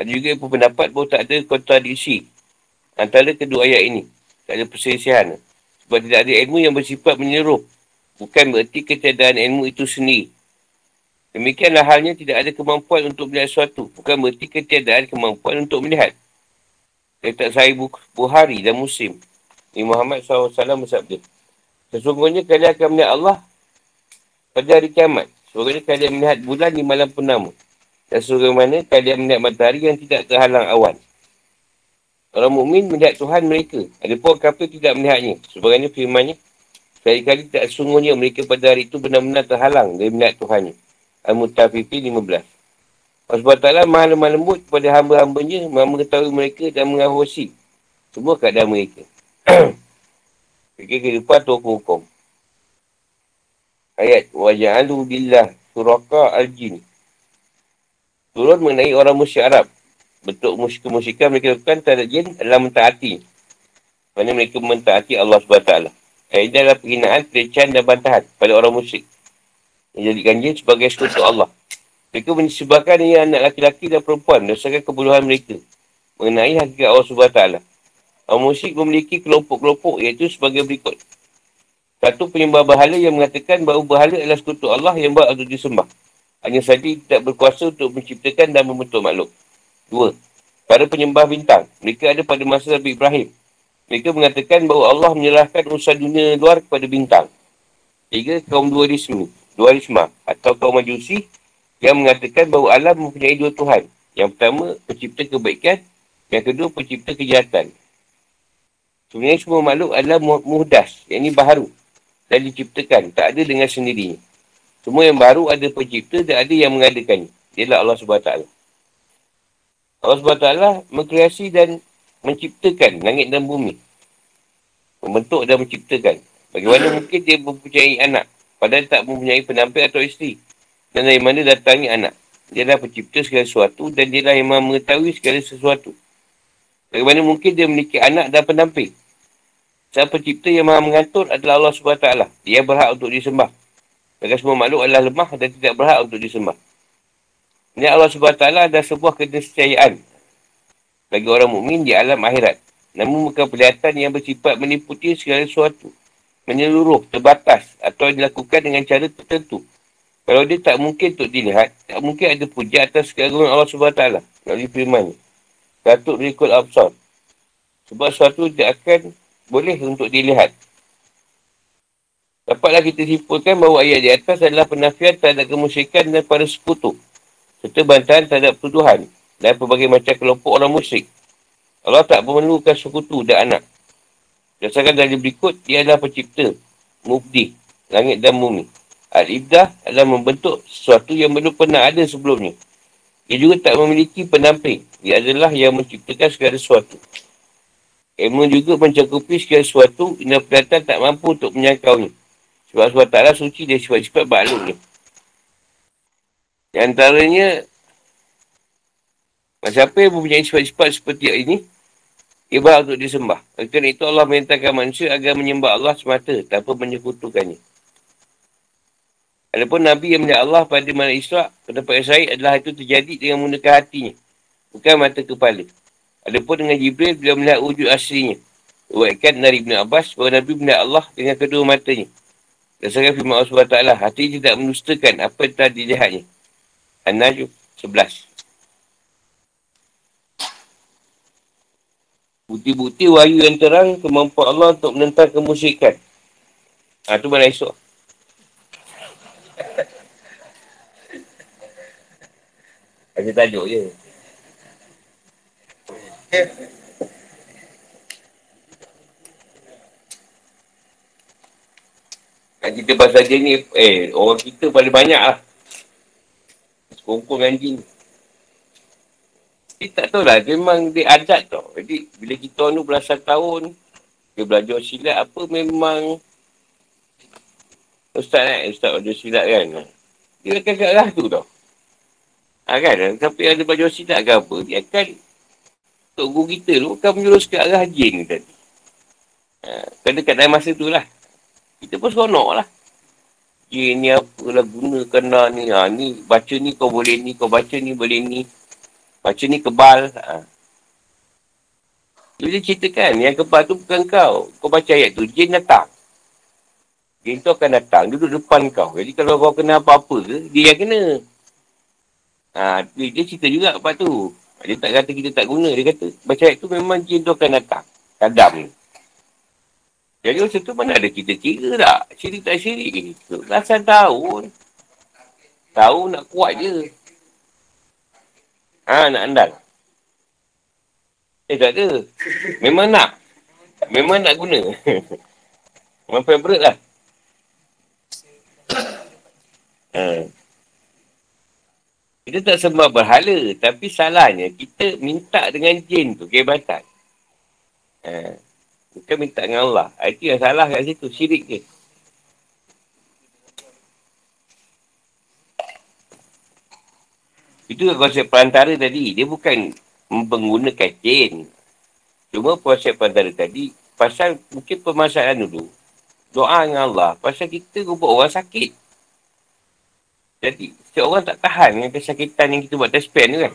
Ada juga yang berpendapat bahawa tak ada kontradiksi antara kedua ayat ini. Tak ada perselisihan. Sebab tidak ada ilmu yang bersifat menyeruh Bukan berarti ketiadaan ilmu itu sendiri. Demikianlah halnya tidak ada kemampuan untuk melihat sesuatu. Bukan berarti ketiadaan kemampuan untuk melihat. Kata saya Buhari dan Muslim. Nabi Muhammad SAW bersabda. Sesungguhnya kalian akan melihat Allah pada hari kiamat. Sesungguhnya kalian melihat bulan di malam purnama. Dan sesungguhnya kalian melihat matahari yang tidak terhalang awan. Orang mukmin melihat Tuhan mereka. Ada pun kafir tidak melihatnya. Sebenarnya firmannya, Sekali-kali tak sungguhnya mereka pada hari itu benar-benar terhalang dari melihat Tuhan. Al-Mutafifi 15. Allah SWT maha lemah lembut kepada hamba-hambanya, maha mengetahui mereka dan mengawasi semua keadaan mereka. Fikir kehidupan atau hukum-hukum. Ayat Waja'alu billah suraka al-jin. Turun mengenai orang musyrik Arab. Bentuk musyrik-musyrikan mereka lakukan terhadap jin adalah mentaati. Mana mereka mentaati Allah SWT. Ini adalah penghinaan, pelecehan dan bantahan pada orang musyrik. Menjadikan jin sebagai sekutu Allah. Mereka menyebabkan ia anak laki-laki dan perempuan berdasarkan kebodohan mereka mengenai hakikat Allah SWT. Orang musyrik memiliki kelompok-kelompok iaitu sebagai berikut. Satu penyembah bahala yang mengatakan bahawa bahala adalah sekutu Allah yang buat untuk disembah. Hanya saja tidak berkuasa untuk menciptakan dan membentuk makhluk. Dua. Para penyembah bintang. Mereka ada pada masa Nabi Ibrahim. Mereka mengatakan bahawa Allah menyerahkan usaha dunia luar kepada bintang. Tiga, kaum dualisme, dualisme atau kaum majusi yang mengatakan bahawa alam mempunyai dua Tuhan. Yang pertama, pencipta kebaikan. Yang kedua, pencipta kejahatan. Sebenarnya semua makhluk adalah muhdas, yang ini baharu dan diciptakan, tak ada dengan sendirinya. Semua yang baru ada pencipta dan ada yang mengadakannya. Ialah Allah SWT. Allah SWT mengkreasi dan menciptakan langit dan bumi. Membentuk dan menciptakan. Bagaimana mungkin dia mempunyai anak padahal tak mempunyai penampil atau isteri. Dan dari mana datangnya anak. Dia adalah pencipta segala sesuatu dan dia adalah yang mengetahui segala sesuatu. Bagaimana mungkin dia memiliki anak dan penampil. Sang pencipta yang maha mengatur adalah Allah SWT. Dia berhak untuk disembah. Maka semua makhluk adalah lemah dan tidak berhak untuk disembah. Ini Allah SWT adalah sebuah keniscayaan bagi orang mukmin di alam akhirat. Namun bukan perlihatan yang bersifat meniputi segala sesuatu. Menyeluruh, terbatas atau dilakukan dengan cara tertentu. Kalau dia tak mungkin untuk dilihat, tak mungkin ada puja atas keagungan Allah SWT. Melalui firman Datuk berikut absor. Sebab sesuatu tidak akan boleh untuk dilihat. Dapatlah kita simpulkan bahawa ayat di atas adalah penafian terhadap kemusyrikan dan para sekutu. Serta bantahan terhadap tuduhan dan pelbagai macam kelompok orang musyrik. Allah tak memerlukan sekutu dan anak. Berdasarkan dari berikut, dia adalah pencipta, mubdi, langit dan bumi. Al-Ibdah adalah membentuk sesuatu yang belum pernah ada sebelumnya. Dia juga tak memiliki penamping. Dia adalah yang menciptakan segala sesuatu. Ilmu juga mencakupi segala sesuatu yang kelihatan tak mampu untuk menyangkaunya. Sebab sebab taklah suci dari sifat-sifat makhluk ni. Di antaranya, siapa yang mempunyai sifat-sifat seperti ini, berhak untuk disembah. Kerana itu Allah merintahkan manusia agar menyembah Allah semata tanpa menyekutukannya. Adapun Nabi yang melihat Allah pada mana Isra' pendapat saya adalah itu terjadi dengan menggunakan hatinya. Bukan mata kepala. Adapun dengan Jibril, beliau melihat wujud aslinya. Buatkan dari Ibn Abbas bahawa Nabi melihat Allah dengan kedua matanya. Berdasarkan firman Allah SWT, hati tidak menustakan apa yang telah dilihatnya. An-Najm 11. Bukti-bukti wahyu yang terang kemampuan Allah untuk menentang kemusyrikan. Ha, tu mana esok. Ada tajuk je. Nak cerita pasal ni, eh, orang kita paling banyak lah. Sekongkong anjing. Dia tak tahu lah, dia memang dia adat tau. Jadi, bila kita ni belasan tahun, dia belajar silat apa, memang Ustaz kan, Ustaz belajar silat kan. Dia akan kat arah tu tau. Ha, kan? Tapi ada belajar silat ke apa, dia akan Tok guru kita tu akan menjurus ke arah jin tadi. Ha, kena kat dalam masa tu lah. Kita pun seronok lah. Ye, ni apalah guna kena ni. Ha, ni baca ni kau boleh ni. Kau baca ni boleh ni. Baca ni kebal. Ha. Dia ceritakan yang kebal tu bukan kau. Kau baca ayat tu. Jin datang. Jin tu akan datang. Duduk depan kau. Jadi kalau kau kena apa-apa ke, dia yang kena. Ha, dia, dia cerita juga apa tu. Dia tak kata kita tak guna. Dia kata baca ayat tu memang jin tu akan datang. Kadam ni. Jadi masa tu mana ada kita kira tak? Syirik tak syirik. Belasan tahun. Tahu nak kuat je. Ha, nak andal. Eh, tak ada. Memang nak. Memang nak guna. Memang berat lah. Ha. Kita tak sembah berhala. Tapi salahnya, kita minta dengan jin tu, kehebatan. Ha. Bukan minta dengan Allah. Ah, itu yang salah kat situ. Syirik ke. Itu konsep perantara tadi. Dia bukan menggunakan jin. Cuma konsep perantara tadi, pasal mungkin permasalahan dulu, doa dengan Allah, pasal kita rupa orang sakit. Jadi, setiap orang tak tahan dengan kesakitan yang kita buat test pen tu kan.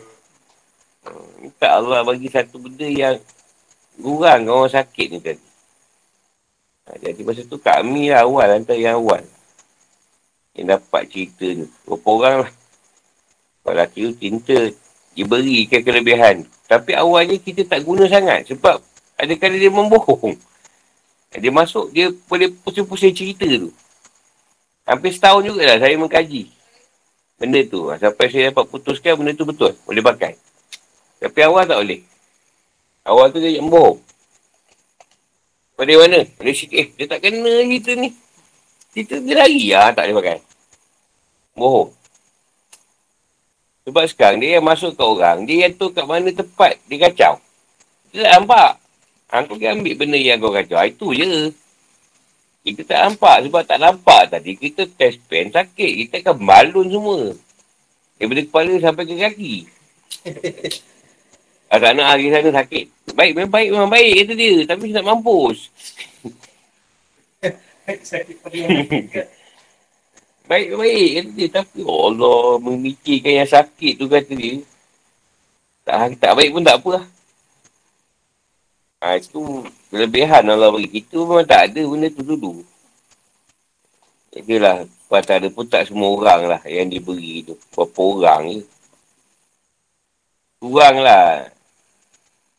Minta Allah bagi satu benda yang kurang orang sakit ni tadi. Ha, jadi masa tu kami lah awal antara yang awal. Yang dapat cerita ni. Berapa orang lah. Kalau lelaki tu cinta, dia berikan kelebihan. Tapi awalnya kita tak guna sangat. Sebab ada kali dia membohong. Dia masuk, dia boleh pusing-pusing cerita tu. Hampir setahun juga lah saya mengkaji. Benda tu. Sampai saya dapat putuskan benda tu betul. Boleh pakai. Tapi awal tak boleh. Awal tu dia bohong. Pada mana? Pada sikit. Eh, dia tak kena cerita ni. Cerita dia lari. Ah, tak boleh pakai. Bohong. Sebab sekarang dia yang masuk ke orang. Dia yang tu kat mana tepat. Dia kacau. Dia tak nampak. Ha, kau pergi ambil benda yang kau kacau. Ha, itu je. Kita tak nampak. Sebab tak nampak tadi. Kita test pen sakit. Kita akan balun semua. Daripada kepala sampai ke kaki. Agak nak hari sana sakit. Baik, memang baik, memang baik kata dia. Tapi tak mampus. baik, baik kata dia. Tapi oh Allah memikirkan yang sakit tu kata dia. Tak, tak baik pun tak apa lah. Ha, itu kelebihan Allah bagi kita memang tak ada benda tu dulu. Itulah, pasal ada pun tak semua orang lah yang diberi tu. Berapa orang je. Kurang lah.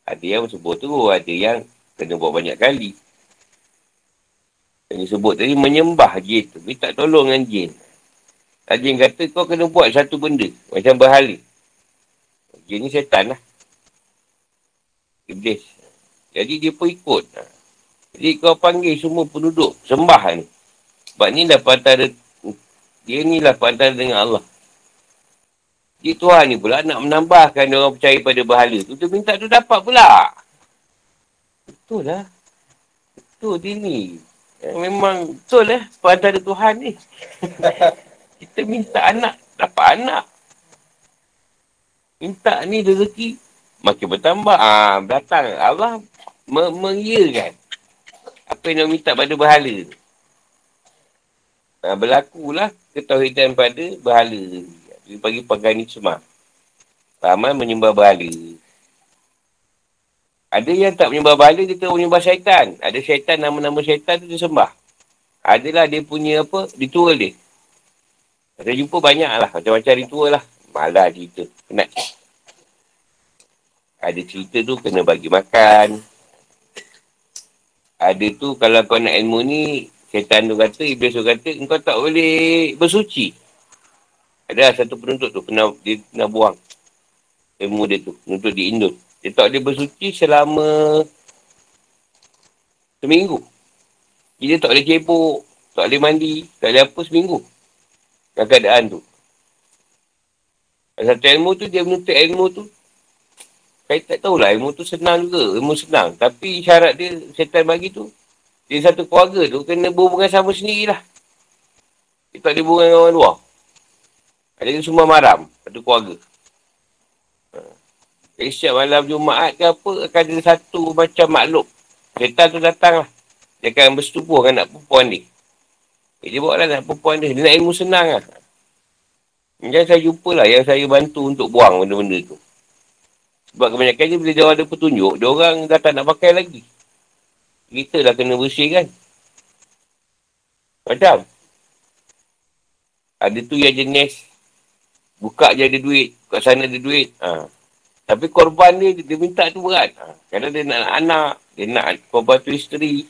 Ada yang sebut tu, ada yang kena buat banyak kali. Yang disebut tadi menyembah jin tu. Minta tolong dengan jin. Jin kata kau kena buat satu benda. Macam berhala. Jin ni setan lah. Iblis. Jadi dia pun ikut. Jadi kau panggil semua penduduk sembah ni. Sebab ni dah antara dia ni lah antara dengan Allah. Jadi Tuhan ni pula nak menambahkan orang percaya pada berhala tu. Dia minta tu dapat pula. Betul lah. Betul dia ni. Memang betul lah antara Tuhan ni. Kita minta anak, dapat anak. Minta ni rezeki, makin bertambah. Ah, datang Allah mengiyakan apa yang minta pada berhala tu. Ha, berlakulah ketauhidan pada berhala. Dia bagi pagani semua. Ramai menyembah berhala. Ada yang tak menyembah berhala, dia terus menyembah syaitan. Ada syaitan, nama-nama syaitan tu dia sembah. Adalah dia punya apa, ritual dia. Saya jumpa banyak lah, macam-macam ritual lah. Malah cerita, penat. Ada cerita tu kena bagi makan. Ada tu kalau kau nak ilmu ni, Syaitan tu kata, Iblis tu kata, engkau tak boleh bersuci. Ada satu penuntut tu, kena, dia kena buang ilmu dia tu, untuk diindut. Dia tak boleh bersuci selama seminggu. Dia tak boleh cebok, tak boleh mandi, tak boleh apa seminggu. Dalam keadaan tu. Satu ilmu tu, dia menuntut ilmu tu. Saya tak tahulah, ilmu tu senang juga. Ilmu senang. Tapi syarat dia, syaitan bagi tu, dia satu keluarga tu kena berhubungan sama sendiri lah. Dia tak ada hubungan dengan orang luar. Ada semua maram. Satu keluarga. Setiap malam Jumaat ke apa, akan ada satu macam makhluk. Setan tu datang lah. Dia akan bersetubuh dengan anak perempuan ni. Dia bawa lah anak perempuan dia. Dia nak ilmu senang lah. Macam saya jumpa lah yang saya bantu untuk buang benda-benda tu. Sebab kebanyakannya bila dia ada petunjuk, dia orang dah tak nak pakai lagi. Kita dah kena bersih kan. Macam. Ada tu yang jenis. Buka je ada duit. Kat sana ada duit. Ha. Tapi korban dia, dia minta tu berat. Ha. Kadang dia nak anak. Dia nak korban tu isteri.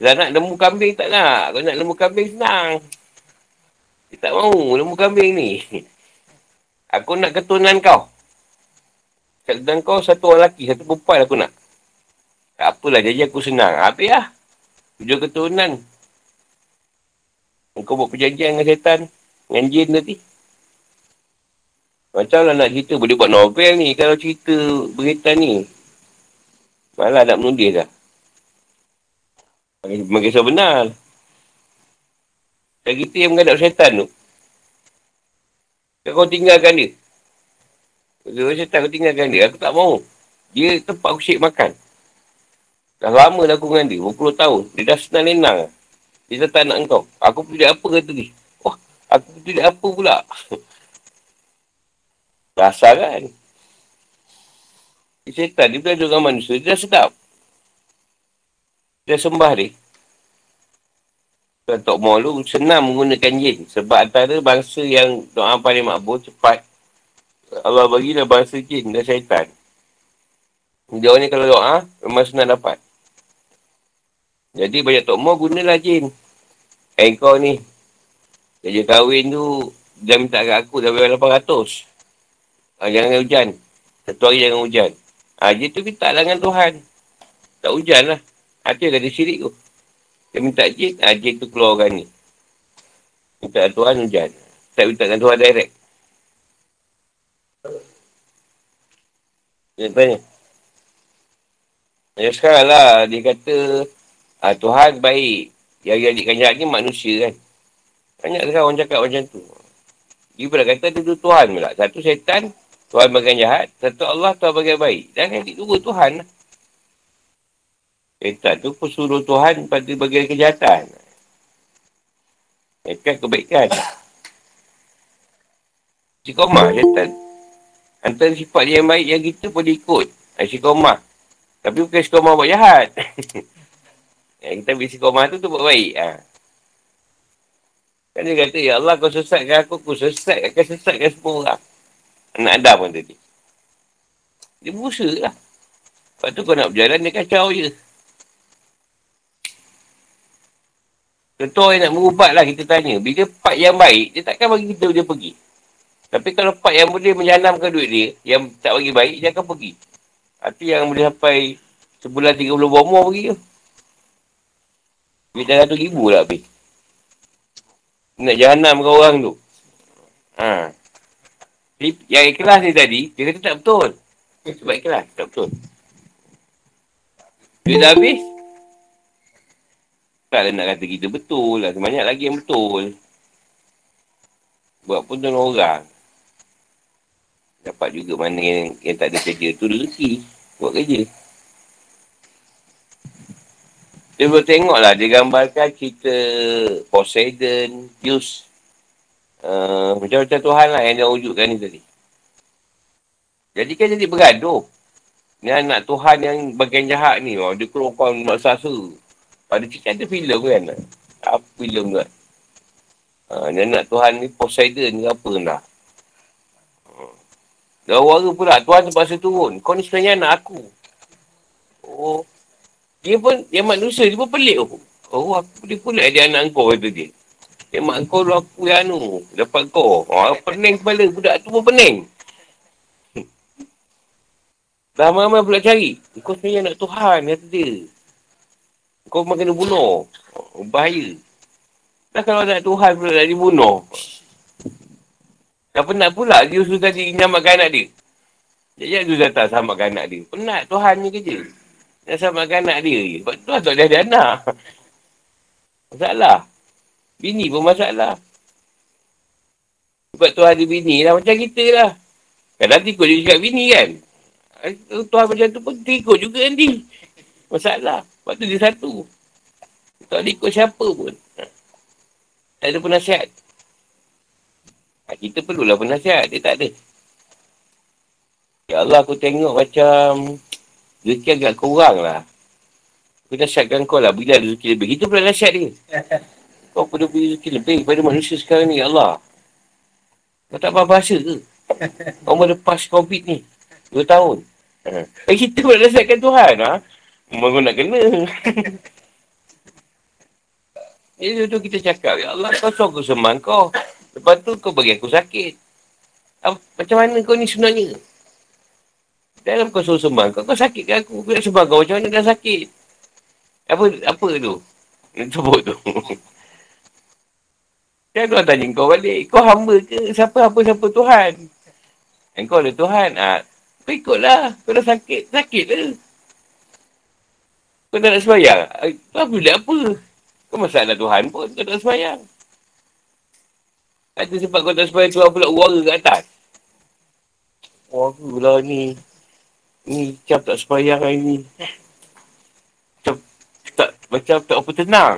Dia nak lembu kambing tak nak. Kalau nak lembu kambing senang. Dia tak mahu lembu kambing ni. Aku nak keturunan kau. Keturunan kau satu orang lelaki, satu perempuan aku nak. Tak apalah, jadi aku senang. Habis lah. Tujuh keturunan. Kau buat perjanjian dengan setan. Dengan jin tadi. Macam lah nak cerita. Boleh buat novel ni. Kalau cerita berita ni. Malah nak menulis dah. Kisah benar. Dan kita yang menghadap setan tu. Kau tinggalkan dia. Kalau setan kau tinggalkan dia. Aku tak mau. Dia tempat aku syek makan. Dah lama dah aku dengan dia, berpuluh tahun. Dia dah senang lenang. Dia dah tak nak engkau. Aku pilih apa kata dia? Wah, aku pilih apa pula? Rasa kan? Dia setan, dia belajar dengan manusia, dia dah sedap. Dia sembah dia. Tok Molu senang menggunakan jin. Sebab antara bangsa yang doa paling makbul cepat. Allah bagilah bangsa jin dan syaitan. Dia orang ni kalau doa, memang senang dapat. Jadi banyak Tok Mo gunalah jin. Eh kau ni. Kerja kahwin tu, dia minta kat aku dah berapa 800. Ha, jangan hujan. Satu hari jangan hujan. Ha, dia tu minta lah dengan Tuhan. Tak hujan lah. Ha, tu ada syirik tu. Dia minta jin, ha, jin tu keluarkan ni. Minta Tuhan hujan. Tak minta dengan Tuhan direct. Dia tanya. Ya sekarang lah, dia kata, Ha, Tuhan baik. Yang jadikan jahat ni manusia kan. Banyak sekarang orang cakap macam tu. Dia pula kata tu, tu Tuhan pula. Satu setan, Tuhan bagian jahat. Satu Allah, Tuhan bagian baik. Dan yang dua Tuhan lah. Setan tu pesuruh Tuhan pada bagian kejahatan. Setan kebaikan. Si koma, setan. Antara sifat yang baik yang kita boleh ikut. Si koma. Tapi bukan si koma buat jahat. Yang kita ambil istiqomah tu, tu buat baik. Ha. Kan dia kata, Ya Allah kau sesatkan aku, aku sesat, akan sesatkan semua orang. Anak Adam pun tadi. Dia berusaha lah. Lepas tu kau nak berjalan, dia kacau je. Contoh yang nak berubat lah kita tanya. Bila part yang baik, dia takkan bagi kita dia pergi. Tapi kalau part yang boleh menjanamkan duit dia, yang tak bagi baik, dia akan pergi. Itu yang boleh sampai sebulan 30 bomo pergi tu. Duit dah ratus ribu lah habis. Nak jahanam ke orang tu. Yang ikhlas ni tadi, dia kata tak betul. Sebab ikhlas, tak betul. Duit dah habis, Taklah nak kata kita betul lah. Banyak lagi yang betul. Buat pun tuan orang. Dapat juga mana yang, yang tak ada kerja tu rezeki. Buat kerja. Dia boleh tengok lah. Dia gambarkan cerita Poseidon, Zeus. Uh, macam-macam Tuhan lah yang dia wujudkan ni tadi. Jadi kan jadi bergaduh. Ni anak Tuhan yang bagian jahat ni. Oh, dia keluarkan maksasa. Pada cerita ada filem kan? Apa filem tu kan? Ha, ni anak Tuhan ni Poseidon ni apa dah. Dah warga pula. Tuhan terpaksa turun. Kau ni sebenarnya anak aku. Oh. Dia pun, yang manusia dia pun pelik. Oh, oh aku dia pula dia anak kau kata dia. Dia mak kau lu aku yang anu. Dapat kau. Oh, pening kepala. Budak tu pun pening. Dah ramai pula cari. Kau sebenarnya anak Tuhan kata dia. Kau memang kena bunuh. Oh, bahaya. Dah kalau nak Tuhan pula nak dibunuh. Dah penat pula dia suruh tadi nyamakan anak dia. Dia datang samakan anak dia. Penat Tuhan ni kerja. Nak samakan anak dia je. Sebab Tuhan tak ada ada anak. Masalah. Bini pun masalah. Sebab Tuhan ada bini lah macam kita lah. Kadang tikut dia cakap bini kan. Tuhan macam tu pun tikut juga nanti. Masalah. Sebab tu dia satu. Tak ada ikut siapa pun. Tak ada penasihat. Ha, kita perlulah penasihat. Dia tak ada. Ya Allah aku tengok macam rezeki agak kurang lah. Aku nasihatkan kau lah bila rezeki lebih. Kita pula nasihat dia. Kau perlu beri rezeki lebih kepada manusia sekarang ni. Ya Allah. Kau tak apa bahasa ke? Kau boleh lepas COVID ni. Dua tahun. Ha. Eh, kita pula nasihatkan Tuhan. Ha? Memang nak kena. Jadi tu kita cakap, Ya Allah kau suruh aku sembang kau. Lepas tu kau bagi aku sakit. Macam mana kau ni sebenarnya? Dalam kau suruh sembang kau, kau sakit ke aku? Aku nak sembang kau macam mana dah sakit? Apa apa tu? Sebut tu. Kan Tuhan tanya kau balik. Kau hamba ke? Siapa apa siapa Tuhan? Kau ada Tuhan. Ha, kau ikutlah. Kau dah sakit. Sakit lah. Kau tak nak semayang? Kau boleh apa? Kau masalah Tuhan pun kau tak semayang. Ada sebab kau tak semayang Tuhan pula uara kat atas. Uara lah ni. Ni macam tak semayang hari ni. Macam tak, macam tak apa tenang.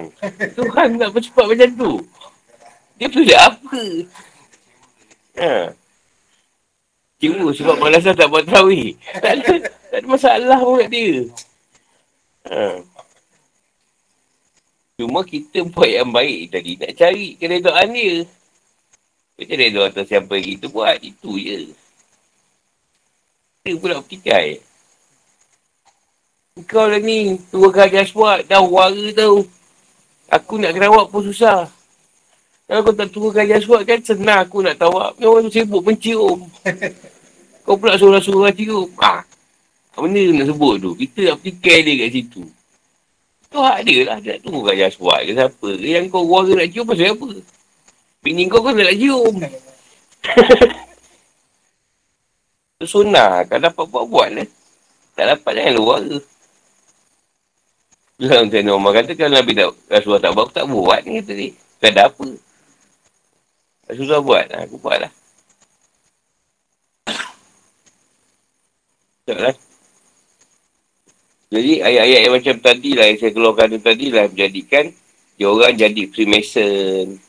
Tuhan nak bercepat macam tu. Dia boleh apa? Ha. Cuma sebab malasan tak buat terawih. Tak ada, tak ada masalah pun kat dia. Ha. Cuma kita buat yang baik tadi. Nak cari keredaan dia. Kita reda atas siapa yang kita buat. Itu je. Kita pula petikai. Kau lah ni. Tua kerja buat. Dah wara tau. Aku nak kerawak pun susah. Kalau kau tak tua kerja buat kan senang aku nak tawak. Ni orang sibuk mencium. kau pula suruh-suruh cium. Ah. Benda nak sebut tu. Kita nak fikir dia kat situ. Tu hak dia lah. Dia nak tunggu kat jaswat ke siapa. Yang kau warga nak cium pasal apa? Bini kau kau nak cium. tu sunnah. Kalau dapat buat, buat lah. Tak dapat jangan luar ke. Dalam tu Umar kata kalau Nabi tak, Rasulullah tak buat, tak buat ni kata dia. Tak ada apa. Rasulullah buat. Aku buat lah. Tak lah. Jadi ayat-ayat yang macam tadi lah yang saya keluarkan tadi lah menjadikan dia orang jadi Freemason.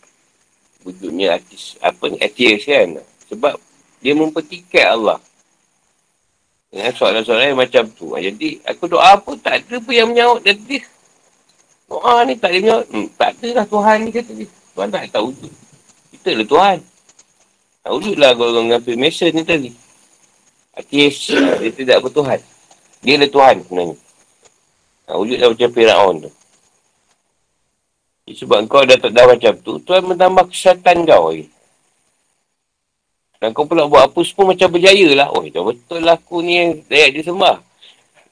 Wujudnya artis, apa ni, atheist kan. Sebab dia mempertikai Allah. Dengan soalan-soalan yang macam tu. Jadi aku doa pun tak ada pun yang menyaut dia. Doa ni tak ada menyaut. Hmm, tak ada lah Tuhan ni kata dia. Tuhan tak tahu tu. Kita lah Tuhan. Tak golongan dengan Freemason ni tadi. Atheist, dia tidak bertuhan. Dia lah Tuhan sebenarnya. Ha, wujud dah macam Fir'aun tu. Sebab kau dah tak dah macam tu, Tuhan menambah kesihatan kau lagi. Dan kau pula buat apa semua macam berjaya lah. Oh, dah betul lah aku ni yang dia sembah.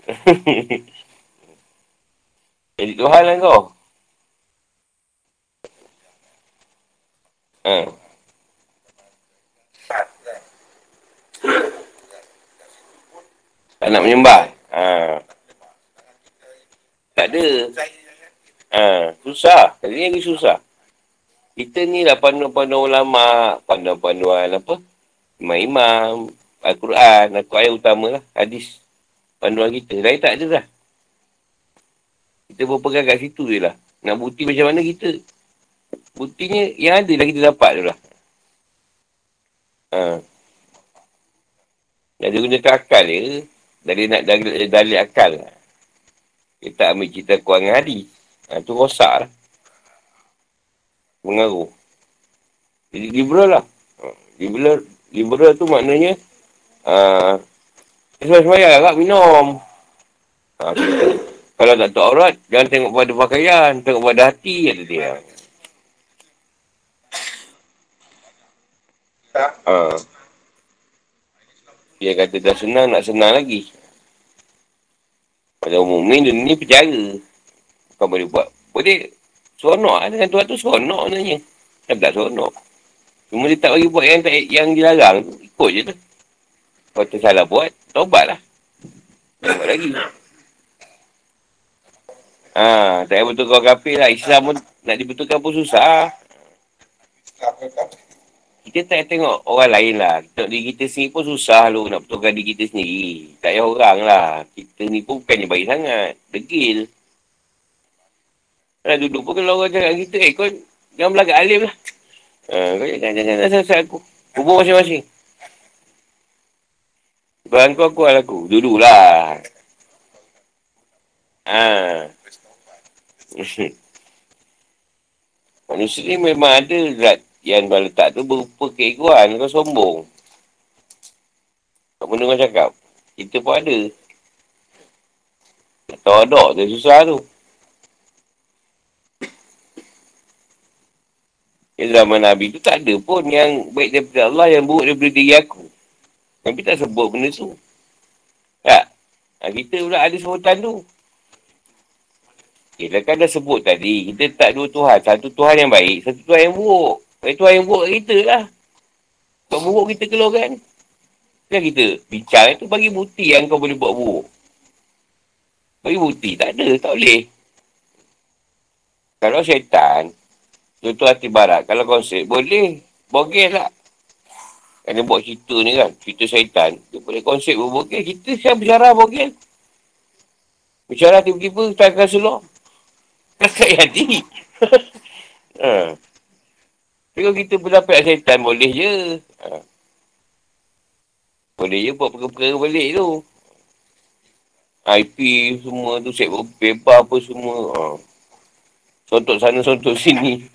Jadi Tuhan lah kau. Ha. Tak nak menyembah. Ha. Tak ada. Ha, susah. Ni lagi susah. Kita ni lah panduan-panduan ulama, panduan-panduan apa? Imam-imam, Al-Quran, Al-Quran utama lah, hadis. Panduan kita. Lain tak ada lah. Kita berpegang kat situ je lah. Nak bukti macam mana kita. Buktinya yang ada lah kita dapat tu lah. Ha. Dah gunakan akal je. Dari nak dari, dari akal lah. Kita ambil cerita kuat dengan hadis. Ha, tu rosak lah. Mengaruh. Jadi liberal lah. Ha, liberal, liberal tu maknanya uh, sembahyang agak minum. Ha, kalau tak tahu aurat, jangan tengok pada pakaian. Tengok pada hati, kata dia. Ha. Dia kata dah senang, nak senang lagi. Pada umum ni, ni percara. Kau boleh buat. Boleh seronok lah dengan tuan tu seronok sebenarnya. Kan tak seronok. Cuma dia tak bagi buat yang tak, yang dilarang. Ikut je tu. Kalau tersalah buat, tobat lah. Buat lagi. Ha, tak payah betul kau kafir lah. Islam pun nak dibetulkan pun susah. Kita tak tengok orang lain lah. Tengok diri kita sendiri pun susah lu nak betulkan diri kita sendiri. Tak payah orang lah. Kita ni pun bukannya baik sangat. Degil. Nah, duduk pun kalau orang cakap kita, eh kau jangan belakang alim lah. Ha, kau jangan, jangan, jangan selesai aku. Kubur masing-masing. Barang kau aku aku. Duduk lah. Ha. Manusia ni memang ada zat yang kau letak tu berupa keegoan. Kau sombong. Tak benda kau cakap. Kita pun ada. Tak tahu ada. Dia susah tu. Yang zaman Nabi tu tak ada pun yang baik daripada Allah yang buruk daripada diri aku. Nabi tak sebut benda tu. Tak? Ha, kita pula ada sebutan tu. Okay, kan dah sebut tadi, kita tak dua Tuhan. Satu Tuhan yang baik, satu Tuhan yang buruk. Tuhan yang buruk kita lah. Tuhan buruk kita keluarkan. Kan kita bincang itu bagi bukti yang kau boleh buat buruk. Bagi bukti. Tak ada. Tak boleh. Kalau syaitan, Contoh hati barat. Kalau konsep, boleh. Bogel lah. Kan dia buat cerita ni kan. Cerita syaitan. Dia boleh konsep berbogel. Kita siapa bicara bogel. Bicara tiba-tiba, tak akan seluar. Kakak hati. ha. Kalau kita berdapat syaitan, boleh je. Ha. Boleh je buat perkara-perkara balik tu. IP semua tu, set paper apa semua. Ha. Sontok sana, sontok sini.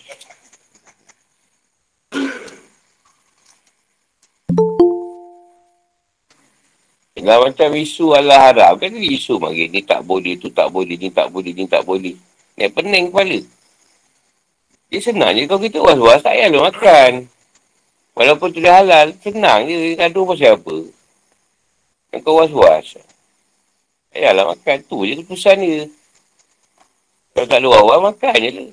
Nah, macam isu Allah haram. Kan isu mari. Ni tak boleh, tu tak boleh, ni tak boleh, ni tak boleh. Ni pening kepala. Dia senang je kalau kita was-was, tak payah makan. Walaupun tu dah halal, senang je. Gaduh pasal apa. Yang kau was-was. Payahlah makan. Tu je keputusan dia. Kalau tak ada orang, makan je lah.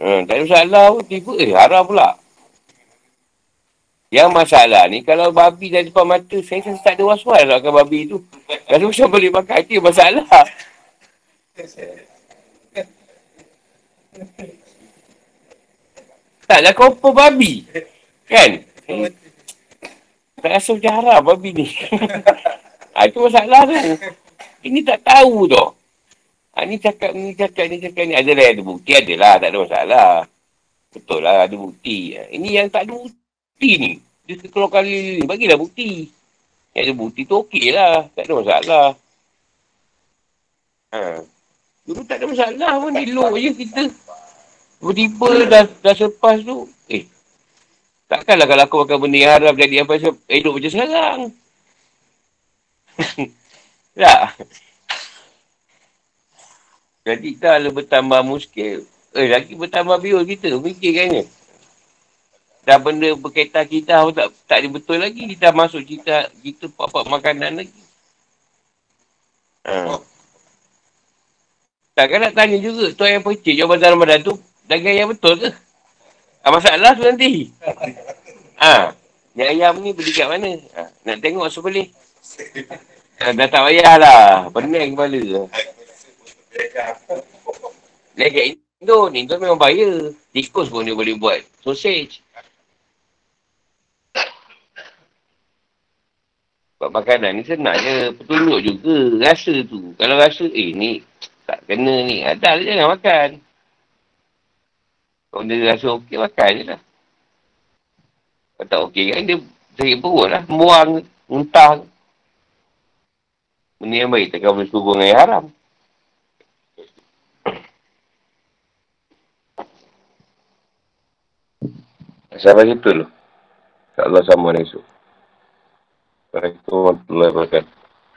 Hmm, tak ada masalah pun. Tiba, eh, haram pula. Yang masalah ni, kalau babi dah depan mata, saya rasa tak ada was-was lah makan babi tu. Kalau macam boleh makan, itu masalah. Taklah kau babi. Kan? Tak rasa macam haram babi ni. ha, itu masalah tu. Ini tak tahu tu. Ha, ni cakap, ni cakap, ni cakap ni. Adalah ada bukti, adalah. Tak ada masalah. Betul lah, ada bukti. Ha, ini yang tak ada bukti ni. Dia keluar kali ni, bagilah bukti. Yang ada bukti tu okey lah. Tak ada masalah. Ha. Dulu tak ada masalah pun. Elok je kita. Tiba-tiba dah, dah selepas tu. Eh. Takkanlah kalau aku makan benda yang haram jadi apa hidup macam sekarang. Tak. Jadi kalau bertambah muskil, eh lagi bertambah biol kita, fikirkannya. Dah benda berkaitan kita tak, tak ada betul lagi, kita masuk kita, kita apa makanan lagi. Ha. Takkan nak tanya juga, tuan yang percik jawatan Ramadan tu, dagang yang betul ke? Ha, masalah tu nanti. Ha. Yang ayam ni beli kat mana? Ha. Nak tengok sebelih. Ha, dah tak payahlah. Pening kepala. Lekat Indo, Indo memang bayar. Tikus pun dia boleh buat. Sausage. Buat makanan ni senang je. Petunjuk juga. Rasa tu. Kalau rasa, eh ni tak kena ni. Ada lah jangan makan. Kalau dia rasa okey, makan je lah. Kalau tak okey kan, dia sakit perut lah. Buang, muntah. Benda yang baik, takkan boleh suruh dengan yang haram. Sampai situ dulu. InsyaAllah sama esok. Assalamualaikum warahmatullahi wabarakatuh.